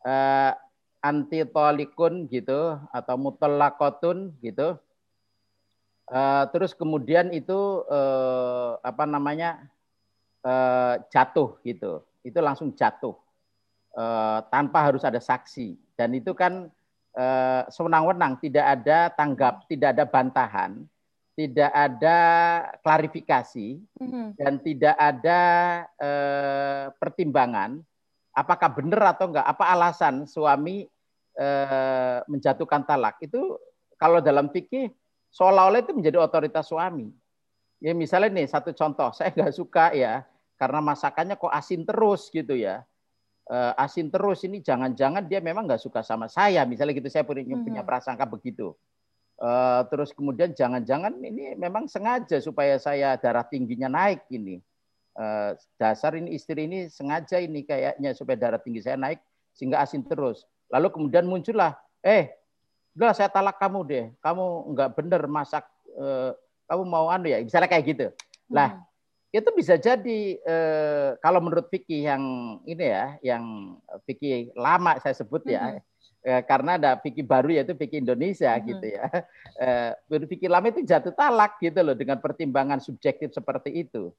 [SPEAKER 1] uh, anti tolikun gitu atau mutolakotun gitu. Uh, terus kemudian itu uh, apa namanya uh, jatuh gitu, itu langsung jatuh uh, tanpa harus ada saksi dan itu kan eh, sewenang-wenang, tidak ada tanggap, tidak ada bantahan, tidak ada klarifikasi, mm-hmm. dan tidak ada eh, pertimbangan apakah benar atau enggak, apa alasan suami eh, menjatuhkan talak. Itu kalau dalam fikih seolah-olah itu menjadi otoritas suami. Ya misalnya nih satu contoh, saya nggak suka ya karena masakannya kok asin terus gitu ya uh, asin terus ini jangan-jangan dia memang nggak suka sama saya. Misalnya gitu saya punya punya mm-hmm. prasangka begitu. Uh, terus kemudian jangan-jangan ini memang sengaja supaya saya darah tingginya naik ini. Uh, dasar ini istri ini sengaja ini kayaknya supaya darah tinggi saya naik sehingga asin terus. Lalu kemudian muncullah eh udah saya talak kamu deh. Kamu nggak bener masak uh, kamu mau anu ya? Misalnya kayak gitu. Lah hmm itu bisa jadi eh, kalau menurut fikih yang ini ya, yang fikih lama saya sebut ya, mm -hmm. eh, karena ada fikih baru yaitu fikih Indonesia mm -hmm. gitu ya. Eh, fikih lama itu jatuh talak gitu loh dengan pertimbangan subjektif seperti itu.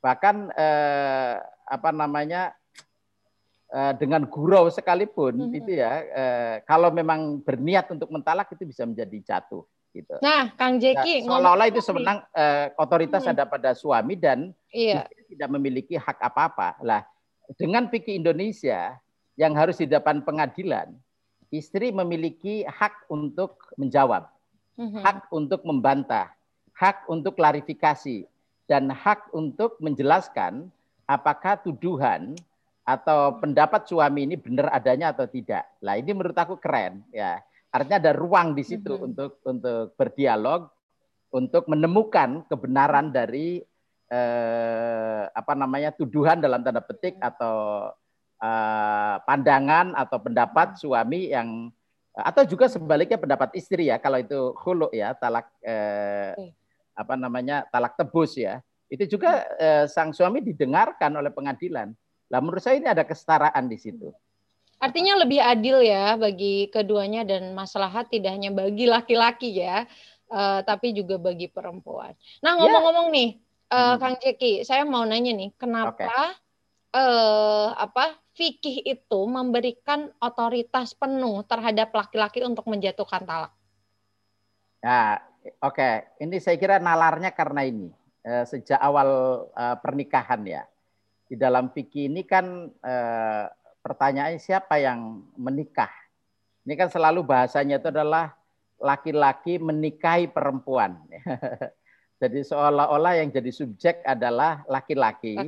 [SPEAKER 1] Bahkan eh, apa namanya eh, dengan gurau sekalipun mm -hmm. itu ya, eh, kalau memang berniat untuk mentalak itu bisa menjadi jatuh gitu.
[SPEAKER 3] Nah, Kang Jeki,
[SPEAKER 1] nah, seolah-olah itu sebenarnya uh, otoritas hmm. ada pada suami dan iya. tidak memiliki hak apa-apa. Lah, dengan fikih Indonesia yang harus di depan pengadilan, istri memiliki hak untuk menjawab, hmm. hak untuk membantah, hak untuk klarifikasi, dan hak untuk menjelaskan apakah tuduhan atau pendapat suami ini benar adanya atau tidak. Lah ini menurut aku keren ya. Artinya ada ruang di situ mm-hmm. untuk untuk berdialog, untuk menemukan kebenaran dari eh, apa namanya tuduhan dalam tanda petik atau eh, pandangan atau pendapat suami yang atau juga sebaliknya pendapat istri ya kalau itu hulu ya talak eh, apa namanya talak tebus ya itu juga eh, sang suami didengarkan oleh pengadilan. Lah menurut saya ini ada kesetaraan di situ.
[SPEAKER 3] Artinya lebih adil ya bagi keduanya dan maslahat tidak hanya bagi laki-laki ya, uh, tapi juga bagi perempuan. Nah ya. ngomong-ngomong nih, uh, hmm. Kang Ceki, saya mau nanya nih, kenapa okay. uh, apa fikih itu memberikan otoritas penuh terhadap laki-laki untuk menjatuhkan talak?
[SPEAKER 1] Ya, oke. Okay. Ini saya kira nalarnya karena ini uh, sejak awal uh, pernikahan ya. Di dalam fikih ini kan uh, pertanyaannya siapa yang menikah? Ini kan selalu bahasanya itu adalah laki-laki menikahi perempuan. Jadi seolah-olah yang jadi subjek adalah laki-laki,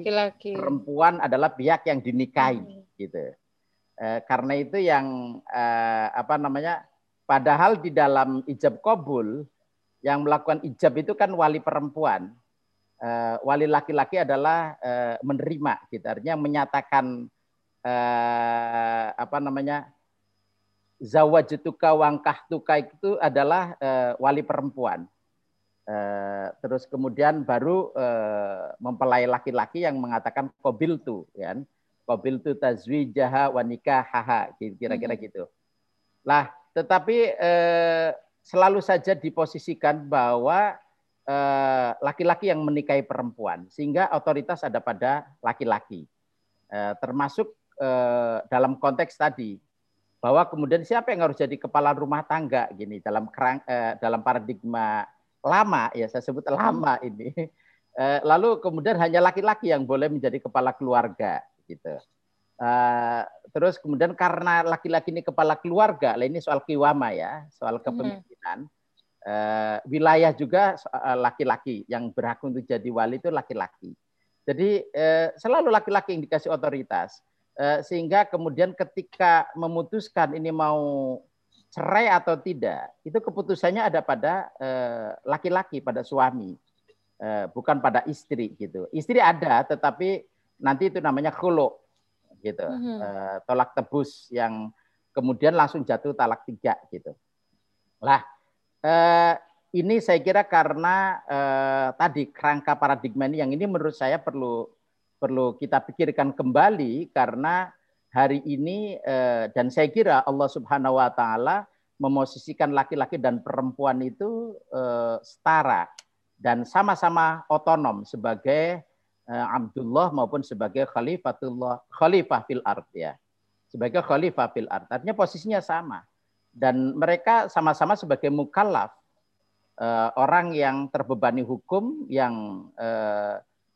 [SPEAKER 1] perempuan adalah pihak yang dinikahi, hmm. gitu. E, karena itu yang e, apa namanya, padahal di dalam ijab kabul yang melakukan ijab itu kan wali perempuan, e, wali laki-laki adalah e, menerima, gitu. Artinya menyatakan e, apa namanya zawajtuka wangkahtuka itu adalah uh, wali perempuan. Uh, terus kemudian baru uh, mempelai laki-laki yang mengatakan kobil tu, ya. Kan? Kobil tu tazwijaha wanika haha, kira-kira hmm. gitu. Lah, tetapi uh, selalu saja diposisikan bahwa laki-laki uh, yang menikahi perempuan, sehingga otoritas ada pada laki-laki. Uh, termasuk uh, dalam konteks tadi, bahwa kemudian siapa yang harus jadi kepala rumah tangga gini dalam kerang, eh, dalam paradigma lama ya saya sebut lama ini. Eh, lalu kemudian hanya laki-laki yang boleh menjadi kepala keluarga gitu. Eh, terus kemudian karena laki-laki ini kepala keluarga lah ini soal kiwama ya soal hmm. kepemimpinan. Eh, wilayah juga eh, laki-laki yang berhak untuk jadi wali itu laki-laki. Jadi eh, selalu laki-laki yang dikasih otoritas. Eh, sehingga kemudian ketika memutuskan ini mau cerai atau tidak, itu keputusannya ada pada eh, laki-laki, pada suami, eh, bukan pada istri gitu. Istri ada, tetapi nanti itu namanya khulu gitu, mm-hmm. tolak tebus yang kemudian langsung jatuh talak tiga gitu. Lah, ini saya kira karena tadi kerangka paradigma ini yang ini menurut saya perlu perlu kita pikirkan kembali karena hari ini eh, dan saya kira Allah Subhanahu wa taala memosisikan laki-laki dan perempuan itu eh, setara dan sama-sama otonom sebagai eh, Abdullah maupun sebagai khalifatullah khalifah fil ard ya. Sebagai khalifah fil ard. Artinya posisinya sama. Dan mereka sama-sama sebagai mukallaf orang yang terbebani hukum yang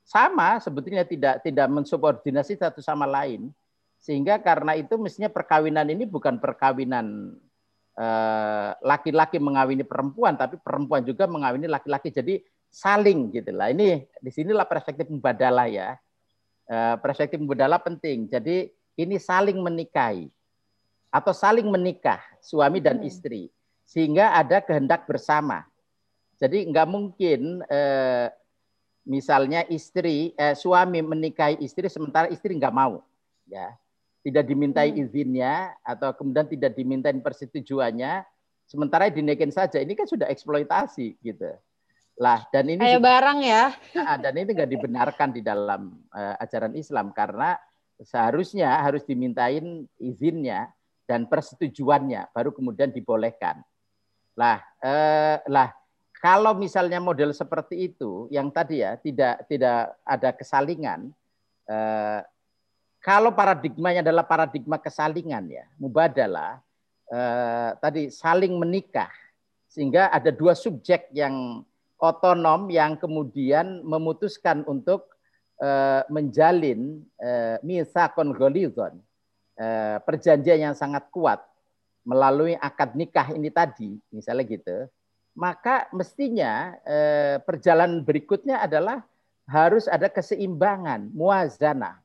[SPEAKER 1] sama sebetulnya tidak tidak mensubordinasi satu sama lain. Sehingga karena itu mestinya perkawinan ini bukan perkawinan eh, laki-laki eh, mengawini perempuan tapi perempuan juga mengawini laki-laki. Jadi saling gitulah ini di sinilah perspektif mubadalah ya. Eh, perspektif mubadalah penting. Jadi ini saling menikahi atau saling menikah suami dan hmm. istri. Sehingga ada kehendak bersama. Jadi nggak mungkin eh, misalnya istri eh, suami menikahi istri sementara istri nggak mau ya. Tidak dimintai hmm. izinnya atau kemudian tidak dimintai persetujuannya sementara dinaikin saja. Ini kan sudah eksploitasi gitu. Lah dan ini
[SPEAKER 3] kayak barang ya.
[SPEAKER 1] Nah, dan ini nggak dibenarkan di dalam uh, ajaran Islam karena seharusnya harus dimintain izinnya dan persetujuannya baru kemudian dibolehkan. Lah eh, lah kalau misalnya model seperti itu, yang tadi ya tidak tidak ada kesalingan. Eh, kalau paradigmanya adalah paradigma kesalingan ya, mubadalah eh, tadi saling menikah, sehingga ada dua subjek yang otonom yang kemudian memutuskan untuk eh, menjalin eh, golizon, eh, perjanjian yang sangat kuat melalui akad nikah ini tadi, misalnya gitu maka mestinya eh, perjalanan berikutnya adalah harus ada keseimbangan, muazana.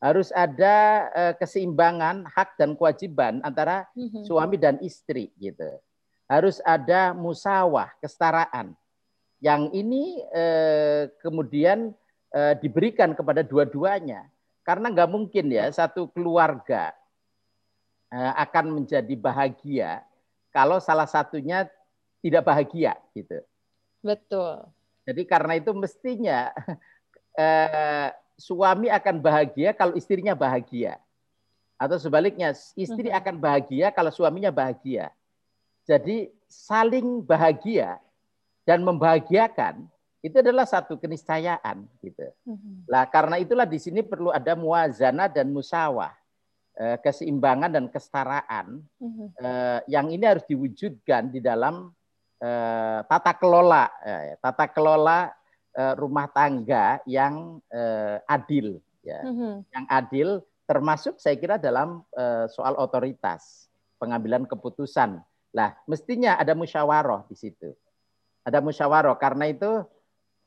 [SPEAKER 1] Harus ada eh, keseimbangan hak dan kewajiban antara mm-hmm. suami dan istri gitu. Harus ada musawah, kesetaraan. Yang ini eh, kemudian eh, diberikan kepada dua-duanya. Karena nggak mungkin ya satu keluarga eh, akan menjadi bahagia kalau salah satunya tidak bahagia gitu.
[SPEAKER 3] Betul.
[SPEAKER 1] Jadi karena itu mestinya eh, suami akan bahagia kalau istrinya bahagia. Atau sebaliknya, istri hmm. akan bahagia kalau suaminya bahagia. Jadi saling bahagia dan membahagiakan itu adalah satu keniscayaan gitu.
[SPEAKER 3] Mhm.
[SPEAKER 1] Lah karena itulah di sini perlu ada muazana dan musawah. Eh, keseimbangan dan kesetaraan
[SPEAKER 3] Mhm.
[SPEAKER 1] eh, yang ini harus diwujudkan di dalam eh, tata kelola eh, tata kelola eh, rumah tangga yang eh, adil ya.
[SPEAKER 3] Mhm.
[SPEAKER 1] yang adil termasuk saya kira dalam eh, soal otoritas pengambilan keputusan. Lah mestinya ada musyawarah di situ. Ada musyawarah. Karena itu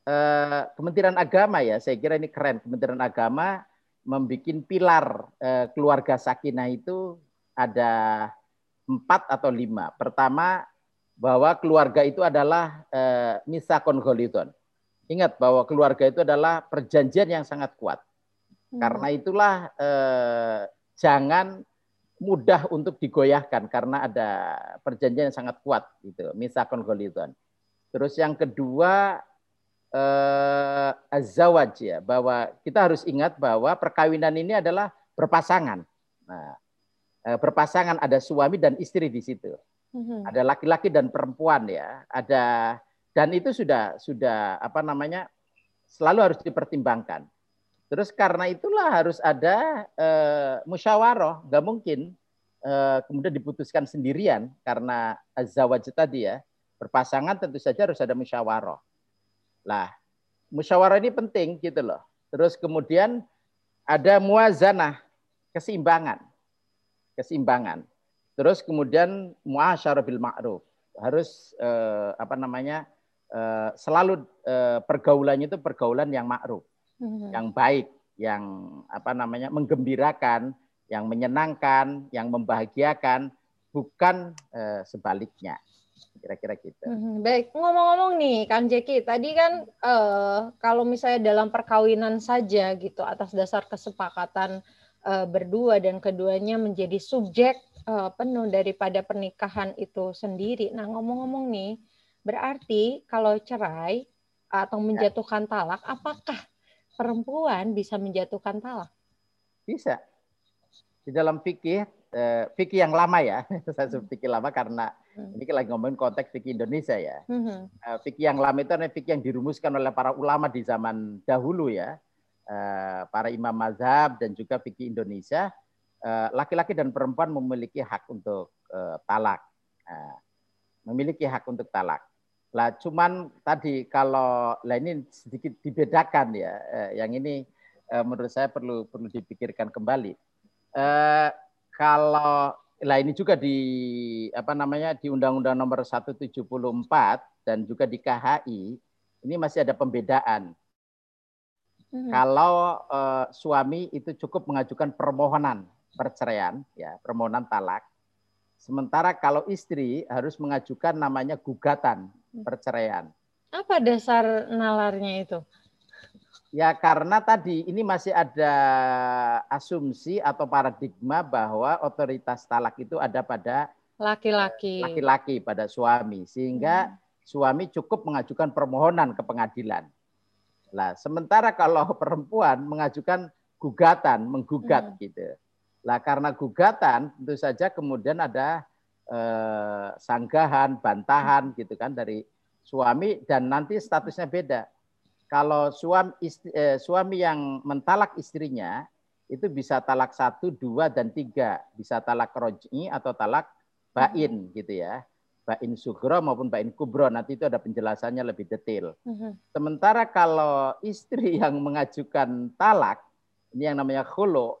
[SPEAKER 1] eh, Kementerian Agama ya saya kira ini keren. Kementerian Agama membuat pilar eh, keluarga sakinah itu ada empat atau lima. Pertama bahwa keluarga itu adalah eh, misakon golidon. Ingat bahwa keluarga itu adalah perjanjian yang sangat kuat.
[SPEAKER 3] Mhm.
[SPEAKER 1] Karena itulah eh, jangan mudah untuk digoyahkan karena ada perjanjian yang sangat kuat gitu. Misakon golidon. Terus yang kedua eh, azawaj ya bahwa kita harus ingat bahwa perkawinan ini adalah berpasangan. Nah, eh, berpasangan ada suami dan istri di situ.
[SPEAKER 3] Mhm.
[SPEAKER 1] Ada laki-laki dan perempuan ya. Ada dan itu sudah sudah apa namanya selalu harus dipertimbangkan. Terus karena itulah harus ada eh, musyawarah, nggak mungkin eh, kemudian diputuskan sendirian karena azawaj tadi ya berpasangan tentu saja harus ada musyawarah. Lah, musyawarah ini penting gitu loh. Terus kemudian ada muazanah, keseimbangan. Keseimbangan. Terus kemudian muasyarah bil ma'ruf. Harus eh, apa namanya? eh, selalu eh, pergaulannya itu pergaulan yang ma'ruf,
[SPEAKER 3] Mhm.
[SPEAKER 1] yang baik, yang apa namanya? menggembirakan, yang menyenangkan, yang membahagiakan, bukan eh, sebaliknya. Kira-kira gitu.
[SPEAKER 3] Mhm, Baik, ngomong-ngomong nih, Kang Jeki, tadi kan eh, kalau misalnya dalam perkawinan saja gitu, atas dasar kesepakatan eh, berdua dan keduanya menjadi subjek eh, penuh daripada pernikahan itu sendiri. Nah, ngomong-ngomong nih, berarti kalau cerai atau menjatuhkan talak, apakah perempuan bisa menjatuhkan talak?
[SPEAKER 1] Bisa. Di dalam fikih, eh, fikih yang lama ya, saya sebut fikih lama karena
[SPEAKER 3] Hmm.
[SPEAKER 1] ini lagi ngomongin konteks fikih Indonesia ya.
[SPEAKER 3] Mhm,
[SPEAKER 1] Eh, fikih yang lama itu adalah fikih yang dirumuskan oleh para ulama di zaman dahulu ya. Eh, para imam mazhab dan juga fikih Indonesia, laki-laki dan perempuan memiliki hak untuk eh, talak. Nah, memiliki hak untuk talak. Lah cuman tadi kalau lah ini sedikit dibedakan ya. Eh, yang ini eh, menurut saya perlu perlu dipikirkan kembali. Eh, kalau lah ini juga di apa namanya di Undang-Undang Nomor 174 dan juga di KHI ini masih ada pembedaan.
[SPEAKER 3] mhm,
[SPEAKER 1] Kalau eh, suami itu cukup mengajukan permohonan perceraian, ya permohonan talak. Sementara kalau istri harus mengajukan namanya gugatan perceraian.
[SPEAKER 3] Apa dasar nalarnya itu?
[SPEAKER 1] Ya karena tadi ini masih ada asumsi atau paradigma bahwa otoritas talak itu ada pada
[SPEAKER 3] Laki-laki.
[SPEAKER 1] laki-laki pada suami sehingga suami cukup mengajukan permohonan ke pengadilan. Lah, sementara kalau perempuan mengajukan gugatan, menggugat gitu. Lah karena gugatan tentu saja kemudian ada eh, sanggahan, bantahan gitu kan dari suami dan nanti statusnya beda. Kalau suami istri, eh, suami yang mentalak istrinya itu bisa talak satu, dua, dan tiga. Bisa talak roj'i atau talak bain gitu ya. Bain sugro maupun bain kubro. Nanti itu ada penjelasannya lebih detail.
[SPEAKER 3] Mhm,
[SPEAKER 1] Sementara kalau istri yang mengajukan talak, ini yang namanya khulu,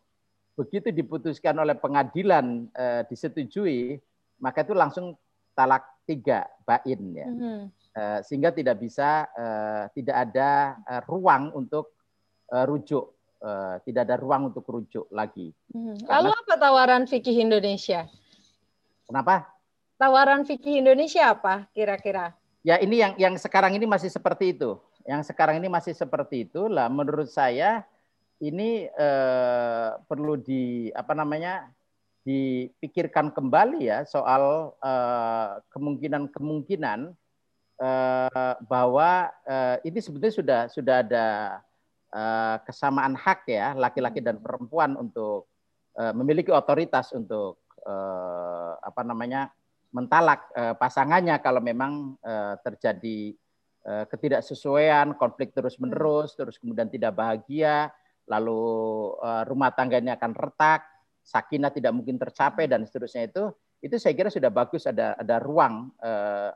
[SPEAKER 1] begitu diputuskan oleh pengadilan eh, disetujui, maka itu langsung talak tiga, bain ya.
[SPEAKER 3] mhm.
[SPEAKER 1] Eh, sehingga tidak bisa, eh, tidak ada eh, ruang untuk eh, rujuk, Eh, tidak ada ruang untuk rujuk lagi.
[SPEAKER 3] Mhm.
[SPEAKER 1] Karena-
[SPEAKER 3] Lalu apa tawaran fikih Indonesia?
[SPEAKER 1] Kenapa?
[SPEAKER 3] Tawaran fikih Indonesia apa kira-kira?
[SPEAKER 1] Ya ini yang yang sekarang ini masih seperti itu. Yang sekarang ini masih seperti itu. Lah menurut saya ini eh, perlu di apa namanya dipikirkan kembali ya soal eh, kemungkinan-kemungkinan eh, bahwa eh, ini sebetulnya sudah sudah ada eh, kesamaan hak ya laki-laki dan perempuan untuk eh, memiliki otoritas untuk eh, apa namanya mentalak eh, pasangannya kalau memang eh, terjadi eh, ketidaksesuaian, konflik terus-menerus, terus kemudian tidak bahagia, lalu eh, rumah tangganya akan retak, sakinah tidak mungkin tercapai dan seterusnya itu itu saya kira sudah bagus ada ada ruang eh,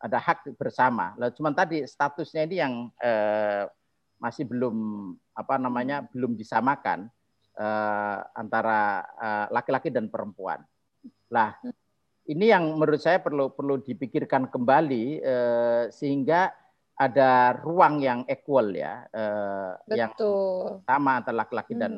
[SPEAKER 1] ada hak bersama. Lalu cuman tadi statusnya ini yang eh, masih belum apa namanya belum disamakan antara laki-laki dan perempuan. Lah ini yang menurut saya perlu perlu dipikirkan kembali eh, sehingga ada ruang yang equal ya, eh, yang sama antara laki-laki hmm. dan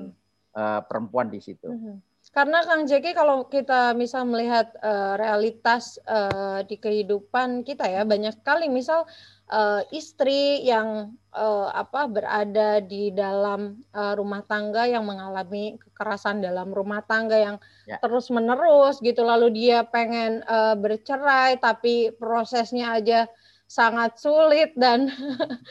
[SPEAKER 1] eh, perempuan di situ. Hmm.
[SPEAKER 3] Karena Kang Jeki kalau kita misal melihat uh, realitas uh, di kehidupan kita ya banyak sekali misal uh, istri yang uh, apa berada di dalam uh, rumah tangga yang mengalami kekerasan dalam rumah tangga yang ya. terus menerus gitu lalu dia pengen uh, bercerai tapi prosesnya aja sangat sulit dan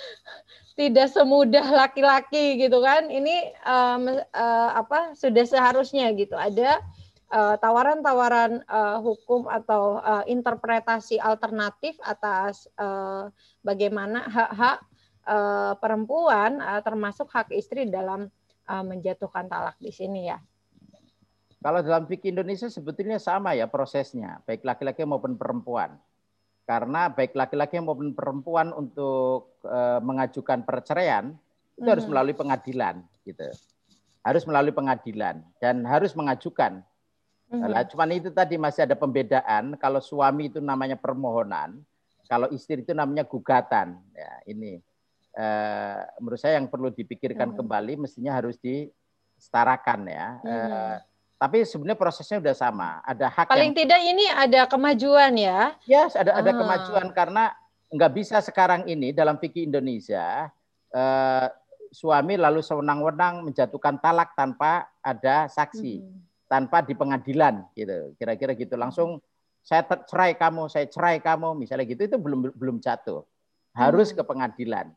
[SPEAKER 3] tidak semudah laki-laki gitu kan. Ini uh, uh, apa sudah seharusnya gitu ada eh, tawaran-tawaran uh, hukum atau uh, interpretasi alternatif atas uh, bagaimana hak-hak uh, perempuan uh, termasuk hak istri dalam uh, menjatuhkan talak di sini ya.
[SPEAKER 1] Kalau dalam fikih Indonesia sebetulnya sama ya prosesnya, baik laki-laki maupun perempuan karena baik laki-laki maupun perempuan untuk e, mengajukan perceraian itu hmm. harus melalui pengadilan gitu harus melalui pengadilan dan harus mengajukan hmm. Nah, cuman itu tadi masih ada pembedaan kalau suami itu namanya permohonan kalau istri itu namanya gugatan ya ini e, menurut saya yang perlu dipikirkan hmm. kembali mestinya harus disetarakan ya hmm. e, tapi sebenarnya prosesnya sudah sama. Ada hak
[SPEAKER 3] Paling yang... tidak ini ada kemajuan ya.
[SPEAKER 1] Ya, yes, ada ada ah. kemajuan karena nggak bisa sekarang ini dalam fikih Indonesia eh, suami lalu sewenang-wenang menjatuhkan talak tanpa ada saksi, hmm. tanpa di pengadilan gitu. Kira-kira gitu langsung saya cerai kamu, saya cerai kamu, misalnya gitu itu belum belum jatuh. Harus hmm. ke pengadilan.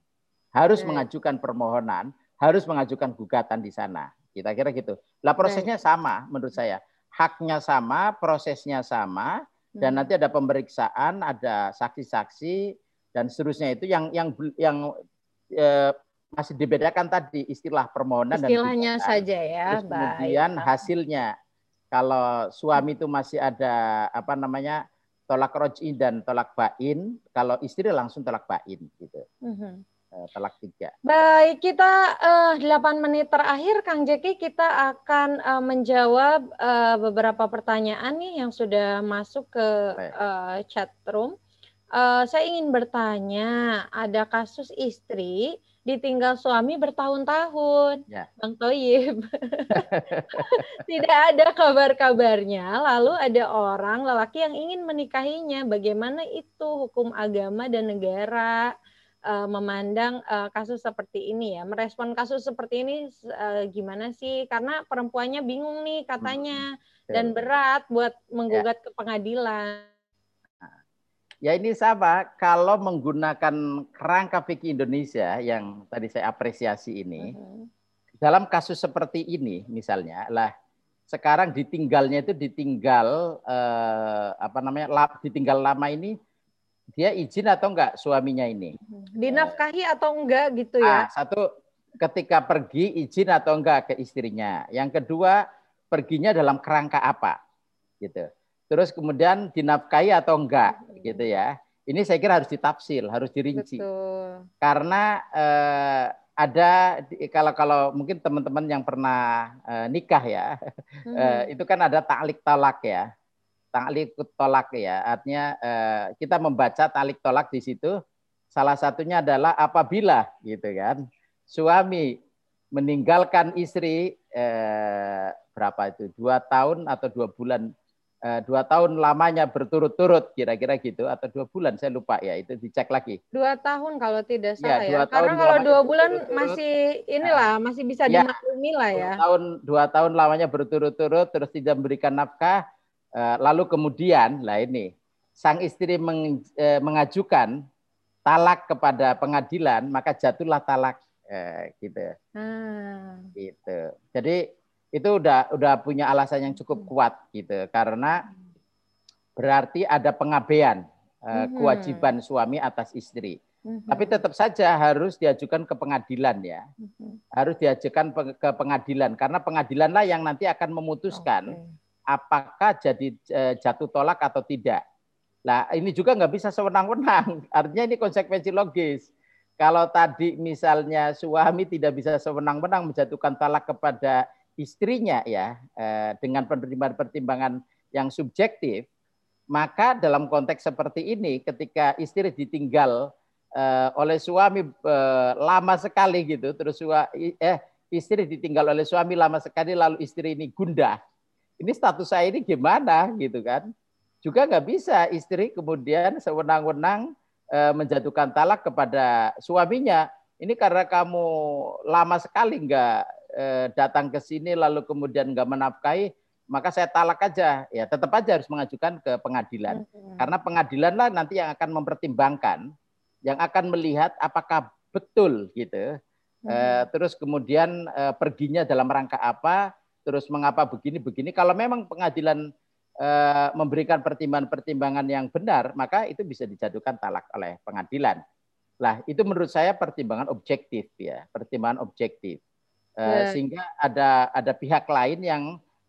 [SPEAKER 1] Harus okay. mengajukan permohonan, harus mengajukan gugatan di sana. Kita kira gitu. Lah prosesnya sama menurut saya. Haknya sama, prosesnya sama, dan hmm. nanti ada pemeriksaan, ada saksi-saksi dan seterusnya itu yang yang yang eh, masih dibedakan tadi istilah permohonan
[SPEAKER 3] istilahnya dan saja ya.
[SPEAKER 1] Terus kemudian Baik. hasilnya kalau suami itu masih ada apa namanya tolak roji dan tolak bain, kalau istri langsung tolak bain gitu. Mm -hmm. Eh, telak tiga.
[SPEAKER 3] Baik, kita uh, eh, 8 menit terakhir Kang Jeki kita akan uh, menjawab uh, beberapa pertanyaan nih yang sudah masuk ke uh, chat room. Uh, saya ingin bertanya, ada kasus istri ditinggal suami bertahun-tahun, ya. Bang Toyib. Tidak ada kabar-kabarnya, lalu ada orang lelaki yang ingin menikahinya. Bagaimana itu hukum agama dan negara? Uh, memandang uh, kasus seperti ini ya, merespon kasus seperti ini uh, gimana sih? Karena perempuannya bingung nih katanya hmm. dan berat buat menggugat ya. ke pengadilan.
[SPEAKER 1] Ya ini sama, kalau menggunakan kerangka fikih Indonesia yang tadi saya apresiasi ini, uh-huh. dalam kasus seperti ini misalnya, lah sekarang ditinggalnya itu ditinggal eh, apa namanya, lap, ditinggal lama ini dia izin atau enggak suaminya ini?
[SPEAKER 3] Dinafkahi atau enggak gitu ya?
[SPEAKER 1] Ah, satu, ketika pergi izin atau enggak ke istrinya. Yang kedua, perginya dalam kerangka apa? Gitu. Terus kemudian dinafkahi atau enggak gitu ya. Ini saya kira harus ditafsir, harus dirinci. Betul. Karena eh, ada kalau kalau mungkin teman-teman yang pernah eh, nikah ya, hmm. eh, itu kan ada taklik talak ya talik tolak ya. Artinya eh, kita membaca talik tolak di situ. Salah satunya adalah apabila gitu kan. Suami meninggalkan istri eh, berapa itu? Dua tahun atau dua bulan? Eh, dua tahun lamanya berturut-turut kira-kira gitu. Atau dua bulan saya lupa ya. Itu dicek lagi.
[SPEAKER 3] Dua tahun kalau tidak salah ya, ya. karena kalau dua bulan masih inilah masih bisa ya, dimaklumi lah ya.
[SPEAKER 1] Dua tahun dua tahun lamanya berturut-turut terus tidak memberikan nafkah lalu kemudian, lah ini, sang istri eh, mengajukan talak kepada pengadilan, maka jatuhlah talak, eh, gitu. Hmm. Gitu. Jadi itu udah udah punya alasan yang cukup hmm. kuat gitu, karena berarti ada pengabaian eh, hmm. kewajiban suami atas istri. Mm-hmm. Tapi tetap saja harus diajukan ke pengadilan ya. Mm-hmm. Harus diajukan ke pengadilan karena pengadilanlah yang nanti akan memutuskan okay. Apakah jadi eh, jatuh tolak atau tidak. Nah, ini juga nggak bisa sewenang-wenang. Artinya ini konsekuensi logis. Kalau tadi misalnya suami tidak bisa sewenang-wenang menjatuhkan talak kepada istrinya ya eh, dengan pertimbangan-pertimbangan yang subjektif, maka dalam konteks seperti ini ketika istri ditinggal uh, oleh suami lama sekali gitu terus eh istri ditinggal oleh suami lama sekali lalu istri ini gundah. Ini status saya ini gimana gitu kan? Juga nggak bisa istri kemudian sewenang-wenang uh, menjatuhkan talak kepada suaminya. Ini karena kamu lama sekali nggak uh, datang ke sini lalu kemudian nggak menafkahi maka saya talak aja ya tetap aja harus mengajukan ke pengadilan hmm. karena pengadilan lah nanti yang akan mempertimbangkan yang akan melihat apakah betul gitu hmm. eh, terus kemudian eh, perginya dalam rangka apa terus mengapa begini begini. Kalau memang pengadilan eh, memberikan pertimbangan-pertimbangan yang benar maka itu bisa dijatuhkan talak oleh pengadilan. Lah itu menurut saya pertimbangan objektif ya. Pertimbangan objektif. Eh, sehingga ada ada pihak lain yang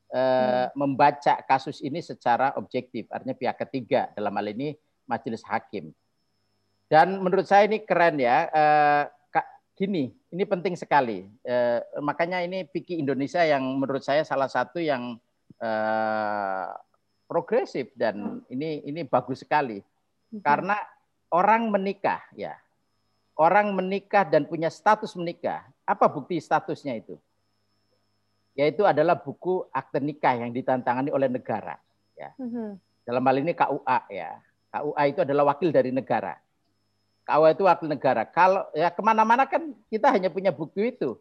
[SPEAKER 1] hmm. membaca kasus ini secara objektif, artinya pihak ketiga dalam hal ini majelis hakim. Dan menurut saya ini keren ya, eh, gini, ini penting sekali. Eh, makanya ini Piki Indonesia yang menurut saya salah satu yang eh, progresif dan ini ini bagus sekali. Hmm. Karena orang menikah ya, orang menikah dan punya status menikah, apa bukti statusnya itu? yaitu adalah buku akte nikah yang ditantangani oleh negara. Ya. Mm-hmm. Dalam hal ini KUA ya. KUA itu adalah wakil dari negara. KUA itu wakil negara. Kalau ya ke mana-mana kan kita hanya punya buku itu.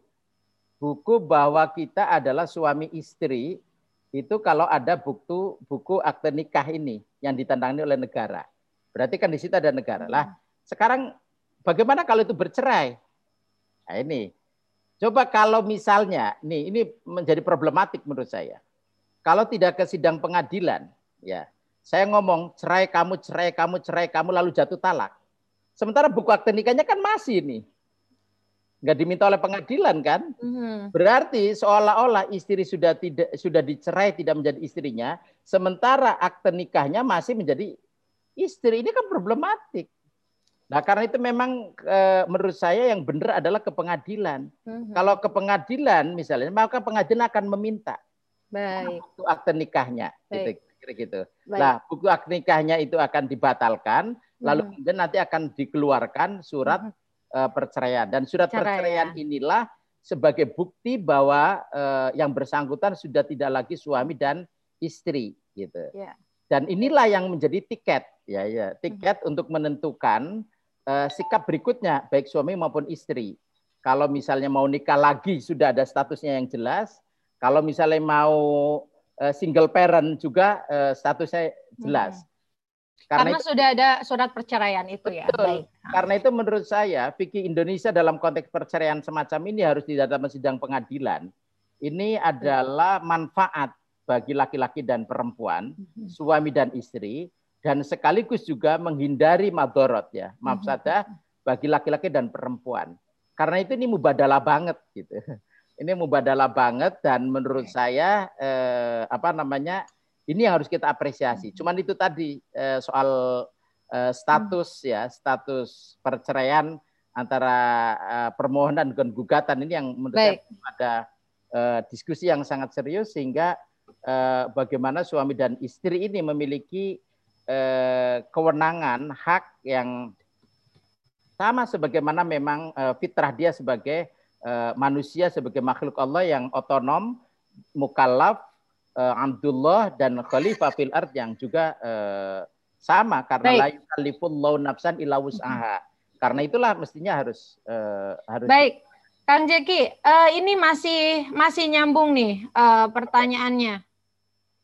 [SPEAKER 1] Buku bahwa kita adalah suami istri itu kalau ada buku buku akte nikah ini yang ditantangani oleh negara. Berarti kan di situ ada negara. Lah, sekarang bagaimana kalau itu bercerai? Nah, ini Coba kalau misalnya, nih ini menjadi problematik menurut saya. Kalau tidak ke sidang pengadilan, ya saya ngomong cerai kamu, cerai kamu, cerai kamu, lalu jatuh talak. Sementara buku akte nikahnya kan masih nih. Nggak diminta oleh pengadilan kan? Mm-hmm. Berarti seolah-olah istri sudah tidak sudah dicerai tidak menjadi istrinya, sementara akte nikahnya masih menjadi istri. Ini kan problematik. Nah, karena itu memang e, menurut saya yang benar adalah ke pengadilan. Mm-hmm. Kalau ke pengadilan misalnya, maka pengadilan akan meminta Baik. buku akte nikahnya, gitu, kira gitu. Baik. Nah, buku akte nikahnya itu akan dibatalkan, lalu kemudian nanti akan dikeluarkan surat mm-hmm. e, perceraian dan surat Cerai, perceraian ya. inilah sebagai bukti bahwa e, yang bersangkutan sudah tidak lagi suami dan istri, gitu. Yeah. Dan inilah yang menjadi tiket, ya, ya, tiket mm-hmm. untuk menentukan uh, sikap berikutnya baik suami maupun istri. Kalau misalnya mau nikah lagi sudah ada statusnya yang jelas. Kalau misalnya mau uh, single parent juga uh, statusnya jelas. Hmm.
[SPEAKER 3] Karena, Karena itu, sudah ada surat perceraian itu ya. betul. ya. Baik.
[SPEAKER 1] Karena itu menurut saya fikih Indonesia dalam konteks perceraian semacam ini harus di dalam sidang pengadilan. Ini adalah manfaat bagi laki-laki dan perempuan, hmm. suami dan istri dan sekaligus juga menghindari madorot ya, mafsadah bagi laki-laki dan perempuan. Karena itu ini mubadalah banget gitu. Ini mubadalah banget dan menurut saya eh, apa namanya ini yang harus kita apresiasi. Cuman itu tadi eh, soal eh, status ya, status perceraian antara eh, permohonan dan gugatan ini yang menurut Baik. saya ada diskusi yang sangat serius sehingga eh, bagaimana suami dan istri ini memiliki kewenangan hak yang sama sebagaimana memang fitrah dia sebagai manusia sebagai makhluk Allah yang otonom, mukallaf, eh, Abdullah dan khalifah fil ard yang juga eh, sama karena Baik. la yukallifullahu nafsan illa wus'aha. Karena itulah mestinya harus eh, harus
[SPEAKER 3] Baik. Kang Jeki, uh, ini masih masih nyambung nih uh, pertanyaannya.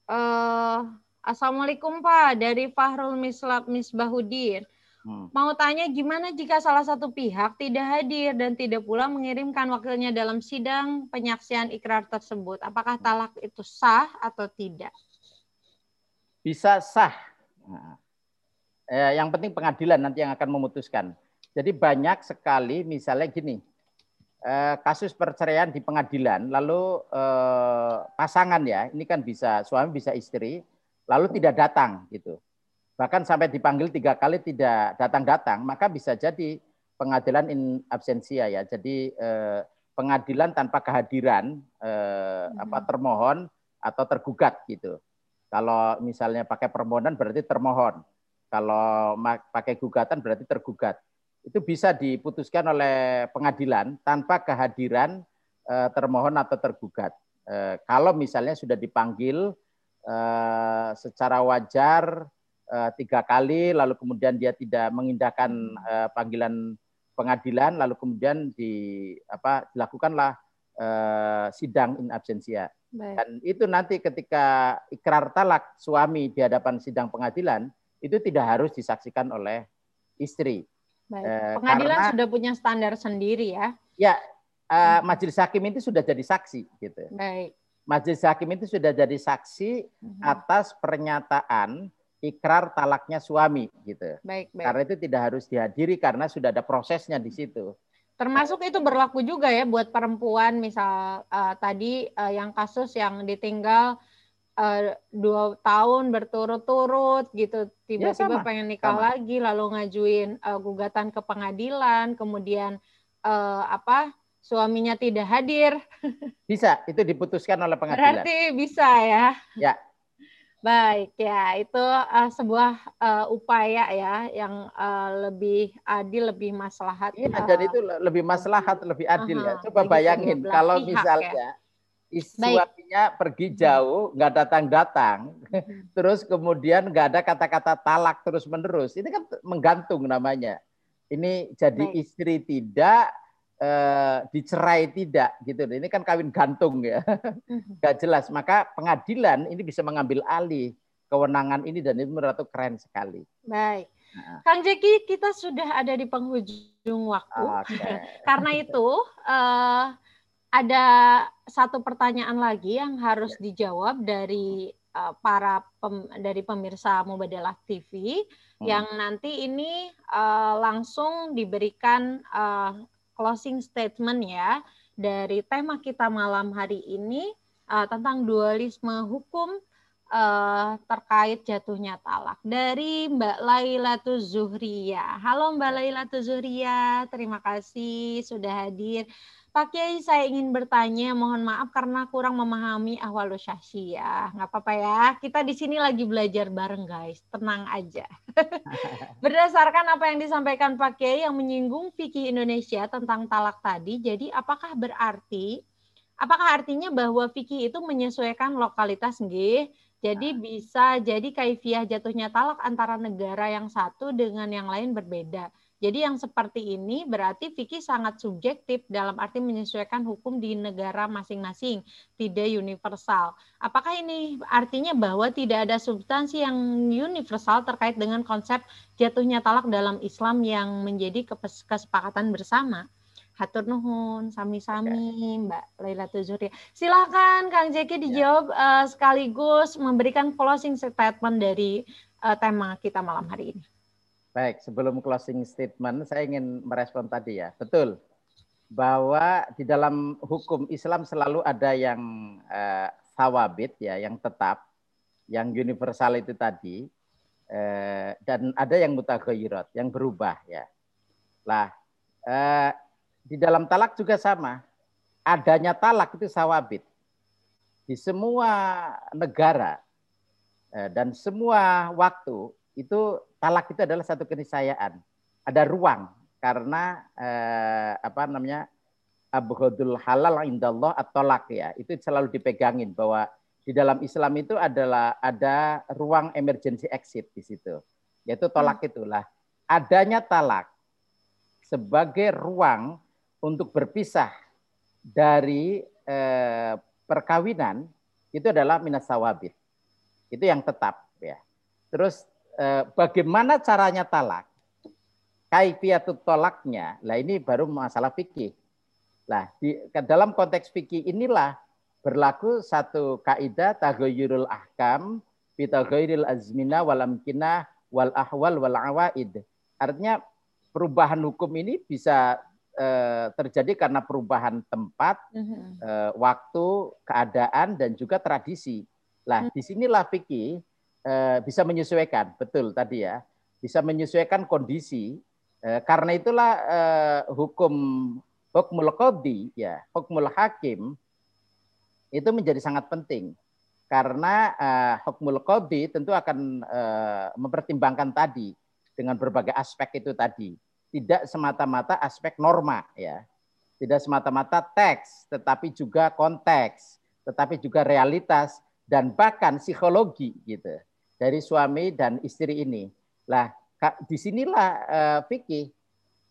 [SPEAKER 3] Uh, Assalamualaikum Pak, dari Fahrul Mislab Misbahudin. Hmm. Mau tanya gimana jika salah satu pihak tidak hadir dan tidak pula mengirimkan wakilnya dalam sidang penyaksian ikrar tersebut? Apakah talak itu sah atau tidak?
[SPEAKER 1] Bisa sah. Nah, eh, yang penting pengadilan nanti yang akan memutuskan. Jadi banyak sekali misalnya gini, eh, kasus perceraian di pengadilan, lalu eh, pasangan ya, ini kan bisa suami bisa istri, lalu tidak datang gitu. Bahkan sampai dipanggil tiga kali tidak datang-datang, maka bisa jadi pengadilan in absentia ya. Jadi eh, pengadilan tanpa kehadiran eh, apa hmm. termohon atau tergugat gitu. Kalau misalnya pakai permohonan berarti termohon. Kalau pakai gugatan berarti tergugat itu bisa diputuskan oleh pengadilan tanpa kehadiran eh, termohon atau tergugat. Eh, kalau misalnya sudah dipanggil eh, secara wajar eh, tiga kali, lalu kemudian dia tidak mengindahkan eh, panggilan pengadilan, lalu kemudian di apa dilakukanlah eh, sidang in absentia. Baik. Dan itu nanti ketika ikrar talak suami di hadapan sidang pengadilan itu tidak harus disaksikan oleh istri
[SPEAKER 3] Baik. Eh, Pengadilan karena, sudah punya standar sendiri ya?
[SPEAKER 1] Ya, uh, majelis hakim itu sudah jadi saksi gitu.
[SPEAKER 3] Baik.
[SPEAKER 1] Majelis hakim itu sudah jadi saksi hmm. atas pernyataan ikrar talaknya suami gitu.
[SPEAKER 3] Baik, baik.
[SPEAKER 1] Karena itu tidak harus dihadiri karena sudah ada prosesnya di situ.
[SPEAKER 3] Termasuk itu berlaku juga ya buat perempuan misal uh, tadi uh, yang kasus yang ditinggal uh, dua tahun berturut-turut gitu tiba-tiba ya, pengen nikah sama. lagi lalu ngajuin uh, gugatan ke pengadilan kemudian uh, apa suaminya tidak hadir
[SPEAKER 1] bisa itu diputuskan oleh pengadilan
[SPEAKER 3] berarti bisa ya
[SPEAKER 1] ya
[SPEAKER 3] baik ya itu uh, sebuah uh, upaya ya yang uh, lebih adil lebih maslahat
[SPEAKER 1] iya uh, dan itu lebih maslahat lebih adil uh -huh, ya coba bayangin kalau misalnya ya suaminya pergi jauh, nggak datang-datang, hmm. terus kemudian nggak ada kata-kata talak terus-menerus, ini kan menggantung namanya. Ini jadi Baik. istri tidak, eh, dicerai tidak, gitu. Ini kan kawin gantung ya, hmm. nggak jelas. Maka pengadilan ini bisa mengambil alih kewenangan ini dan itu menurut keren sekali.
[SPEAKER 3] Baik. Nah. Kang Jeki, kita sudah ada di penghujung waktu. Okay. Karena itu, uh, ada satu pertanyaan lagi yang harus ya. dijawab dari uh, para pem, dari pemirsa Mubadalah TV hmm. yang nanti ini uh, langsung diberikan uh, closing statement ya dari tema kita malam hari ini uh, tentang dualisme hukum uh, terkait jatuhnya talak dari Mbak Lailatul Zuhria. Halo Mbak Lailatul Zuhria, terima kasih sudah hadir. Pak Kiai, saya ingin bertanya, mohon maaf karena kurang memahami ahwalu ya. Nggak apa-apa ya, kita di sini lagi belajar bareng guys, tenang aja. Berdasarkan apa yang disampaikan Pak Kiai yang menyinggung fikih Indonesia tentang talak tadi, jadi apakah berarti, apakah artinya bahwa fikih itu menyesuaikan lokalitas nggih? Jadi bisa jadi kaifiah jatuhnya talak antara negara yang satu dengan yang lain berbeda. Jadi yang seperti ini berarti fikih sangat subjektif dalam arti menyesuaikan hukum di negara masing-masing, tidak universal. Apakah ini artinya bahwa tidak ada substansi yang universal terkait dengan konsep jatuhnya talak dalam Islam yang menjadi kesepakatan bersama? Hatur nuhun, sami-sami Mbak Laila Tuzuri. Silakan Kang Jeki ya. dijawab uh, sekaligus memberikan closing statement dari uh, tema kita malam hari ini.
[SPEAKER 1] Baik, sebelum closing statement, saya ingin merespon tadi ya. Betul, bahwa di dalam hukum Islam selalu ada yang eh, sawabit ya, yang tetap, yang universal itu tadi, eh, dan ada yang mutaghayyirat, yang berubah ya. Lah, eh, di dalam talak juga sama. Adanya talak itu sawabit. Di semua negara eh, dan semua waktu itu talak itu adalah satu keniscayaan. Ada ruang karena eh, apa namanya abghadul halal indallah at-tolak ya. Itu selalu dipegangin bahwa di dalam Islam itu adalah ada ruang emergency exit di situ. Yaitu tolak hmm. itulah. Adanya talak sebagai ruang untuk berpisah dari eh, perkawinan itu adalah minas sawabit. Itu yang tetap ya. Terus Eh, bagaimana caranya talak? Kaifiatut tolaknya. Lah ini baru masalah fikih. Lah di dalam konteks fikih inilah berlaku satu kaidah taghayyurul ahkam bi taghayyuril azmina wal amkinah wal ahwal wal awaid. Artinya perubahan hukum ini bisa eh, terjadi karena perubahan tempat,
[SPEAKER 3] Mhm.
[SPEAKER 1] eh, waktu, keadaan, dan juga tradisi. Lah,
[SPEAKER 3] Hmm.
[SPEAKER 1] di sinilah fikih bisa menyesuaikan, betul tadi ya, bisa menyesuaikan kondisi. Eh, karena itulah eh, hukum hukmul qadhi, ya, hukmul hakim itu menjadi sangat penting. Karena eh, hukmul qadhi tentu akan eh, mempertimbangkan tadi dengan berbagai aspek itu tadi tidak semata-mata aspek norma ya. Tidak semata-mata teks, tetapi juga konteks, tetapi juga realitas dan bahkan psikologi gitu dari suami dan istri ini. Lah, di sinilah eh, fikih.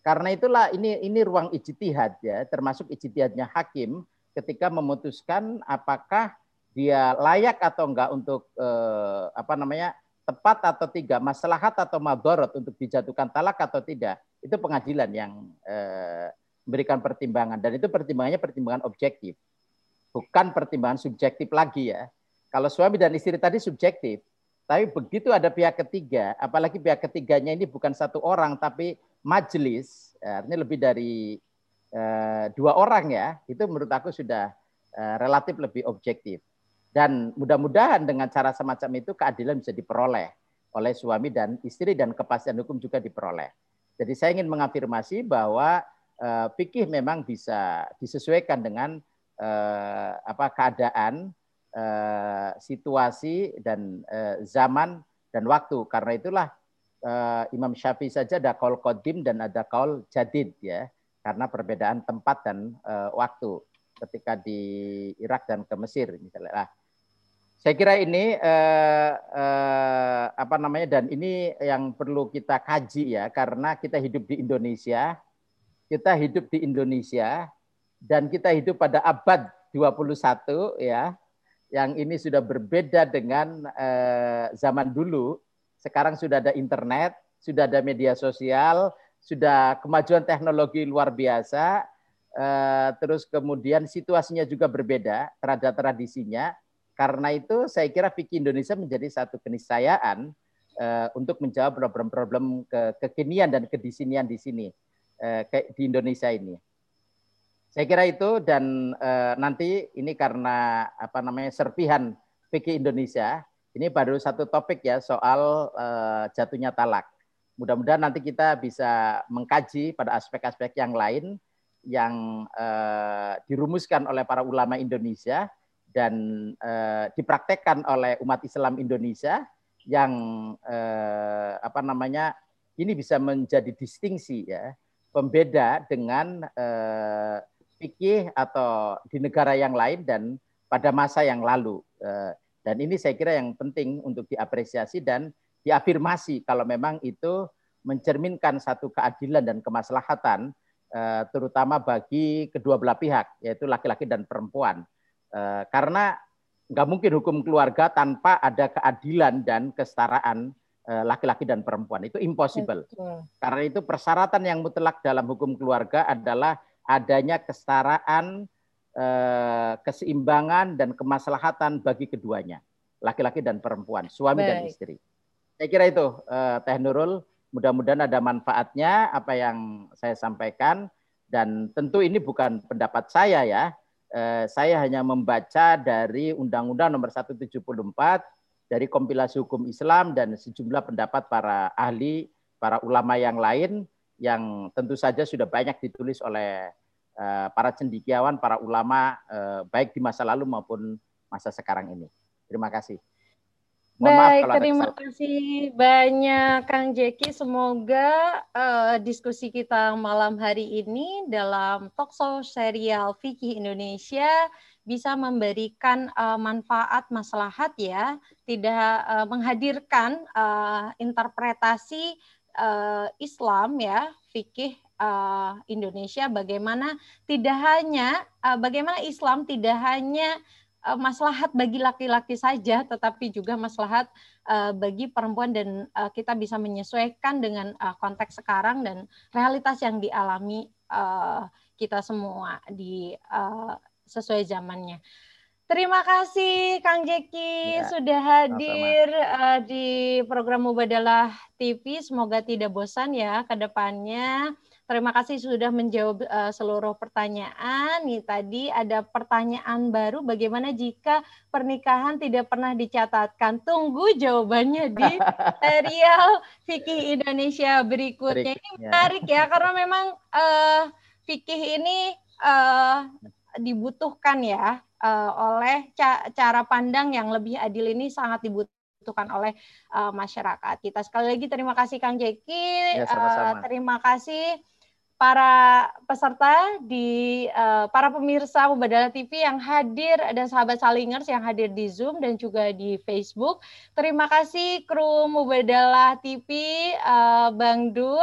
[SPEAKER 1] Karena itulah ini ini ruang ijtihad ya, termasuk ijtihadnya hakim ketika memutuskan apakah dia layak atau enggak untuk eh, apa namanya tepat atau tidak, maslahat atau madorot untuk dijatuhkan talak atau tidak itu pengadilan yang eh, memberikan pertimbangan dan itu pertimbangannya pertimbangan objektif bukan pertimbangan subjektif lagi ya kalau suami dan istri tadi subjektif tapi begitu ada pihak ketiga apalagi pihak ketiganya ini bukan satu orang tapi majelis eh, artinya lebih dari eh, dua orang ya itu menurut aku sudah eh, relatif lebih objektif. Dan mudah-mudahan dengan cara semacam itu keadilan bisa diperoleh oleh suami dan istri dan kepastian hukum juga diperoleh. Jadi saya ingin mengafirmasi bahwa eh, fikih memang bisa disesuaikan dengan apa keadaan, eh, situasi dan eh, zaman dan waktu. Karena itulah eh, Imam Syafi'i saja ada kaul kodim dan ada kaul jadid ya, karena perbedaan tempat dan waktu ketika di Irak dan ke Mesir misalnya. Nah, saya kira ini eh, eh, apa namanya dan ini yang perlu kita kaji ya karena kita hidup di Indonesia, kita hidup di Indonesia dan kita hidup pada abad 21 ya. Yang ini sudah berbeda dengan eh, zaman dulu. Sekarang sudah ada internet, sudah ada media sosial, sudah kemajuan teknologi luar biasa. eh, terus kemudian situasinya juga berbeda terhadap tradisinya karena itu saya kira fikih Indonesia menjadi satu keniscayaan uh, untuk menjawab problem-problem ke kekinian dan kedisinian di sini uh, di Indonesia ini. Saya kira itu dan uh, nanti ini karena apa namanya serpihan fikih Indonesia ini baru satu topik ya soal uh, jatuhnya talak. Mudah-mudahan nanti kita bisa mengkaji pada aspek-aspek yang lain yang uh, dirumuskan oleh para ulama Indonesia dan eh, dipraktekkan oleh umat Islam Indonesia yang apa namanya ini bisa menjadi distingsi ya pembeda dengan eh, fikih atau di negara yang lain dan pada masa yang lalu. Eh, dan ini saya kira yang penting untuk diapresiasi dan diafirmasi kalau memang itu mencerminkan satu keadilan dan kemaslahatan eh, terutama bagi kedua belah pihak yaitu laki-laki dan perempuan. Eh, karena nggak mungkin hukum keluarga tanpa ada keadilan dan kesetaraan laki-laki dan perempuan. Itu impossible. Karena itu persyaratan yang mutlak dalam hukum keluarga adalah adanya kesetaraan, eh, keseimbangan dan kemaslahatan bagi keduanya, laki-laki dan perempuan, suami dan
[SPEAKER 3] Baik.
[SPEAKER 1] istri. Saya kira itu eh, Teh Nurul, mudah-mudahan ada manfaatnya apa yang saya sampaikan dan tentu ini bukan pendapat saya ya. Eh, saya hanya membaca dari Undang-Undang Nomor 174 dari kompilasi hukum Islam dan sejumlah pendapat para ahli, para ulama yang lain yang tentu saja sudah banyak ditulis oleh eh, para cendikiawan, para ulama eh, baik di masa lalu maupun masa sekarang ini. Terima kasih. Mohon maaf
[SPEAKER 3] Baik,
[SPEAKER 1] kalau ada
[SPEAKER 3] terima kasih banyak Kang Jeki. Semoga eh, diskusi kita malam hari ini dalam talkshow serial Fikih Indonesia bisa memberikan eh, manfaat maslahat ya, tidak eh, menghadirkan eh, interpretasi eh, Islam ya, fikih eh, Indonesia bagaimana tidak hanya eh, bagaimana Islam tidak hanya eh, maslahat bagi laki-laki saja, tetapi juga maslahat eh, bagi perempuan dan eh, kita bisa menyesuaikan dengan eh, konteks sekarang dan realitas yang dialami eh, kita semua di eh, sesuai zamannya. Terima kasih Kang Jeki ya, sudah hadir uh, di program Mubadalah TV. Semoga tidak bosan ya ke depannya. Terima kasih sudah menjawab uh, seluruh pertanyaan. Nih tadi ada pertanyaan baru bagaimana jika pernikahan tidak pernah dicatatkan. Tunggu jawabannya di serial Fikih Indonesia berikutnya. Ini menarik ya karena memang uh, fikih ini uh, dibutuhkan ya uh, oleh ca cara pandang yang lebih adil ini sangat dibutuhkan oleh uh, masyarakat kita. Sekali lagi terima kasih Kang Jeki, ya, uh, terima kasih para peserta di uh, para pemirsa Mubadala TV yang hadir dan sahabat salingers yang hadir di Zoom dan juga di Facebook. Terima kasih kru Mubadala TV uh, Bang Dul.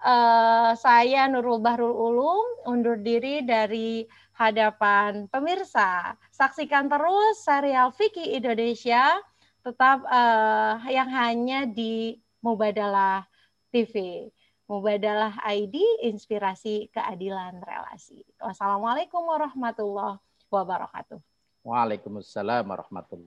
[SPEAKER 3] Uh, saya Nurul Bahrul Ulum undur diri dari hadapan pemirsa. Saksikan terus serial Vicky Indonesia tetap uh, yang hanya di Mubadalah TV. Mubadalah ID, inspirasi keadilan relasi. Wassalamualaikum warahmatullahi wabarakatuh.
[SPEAKER 1] Waalaikumsalam warahmatullahi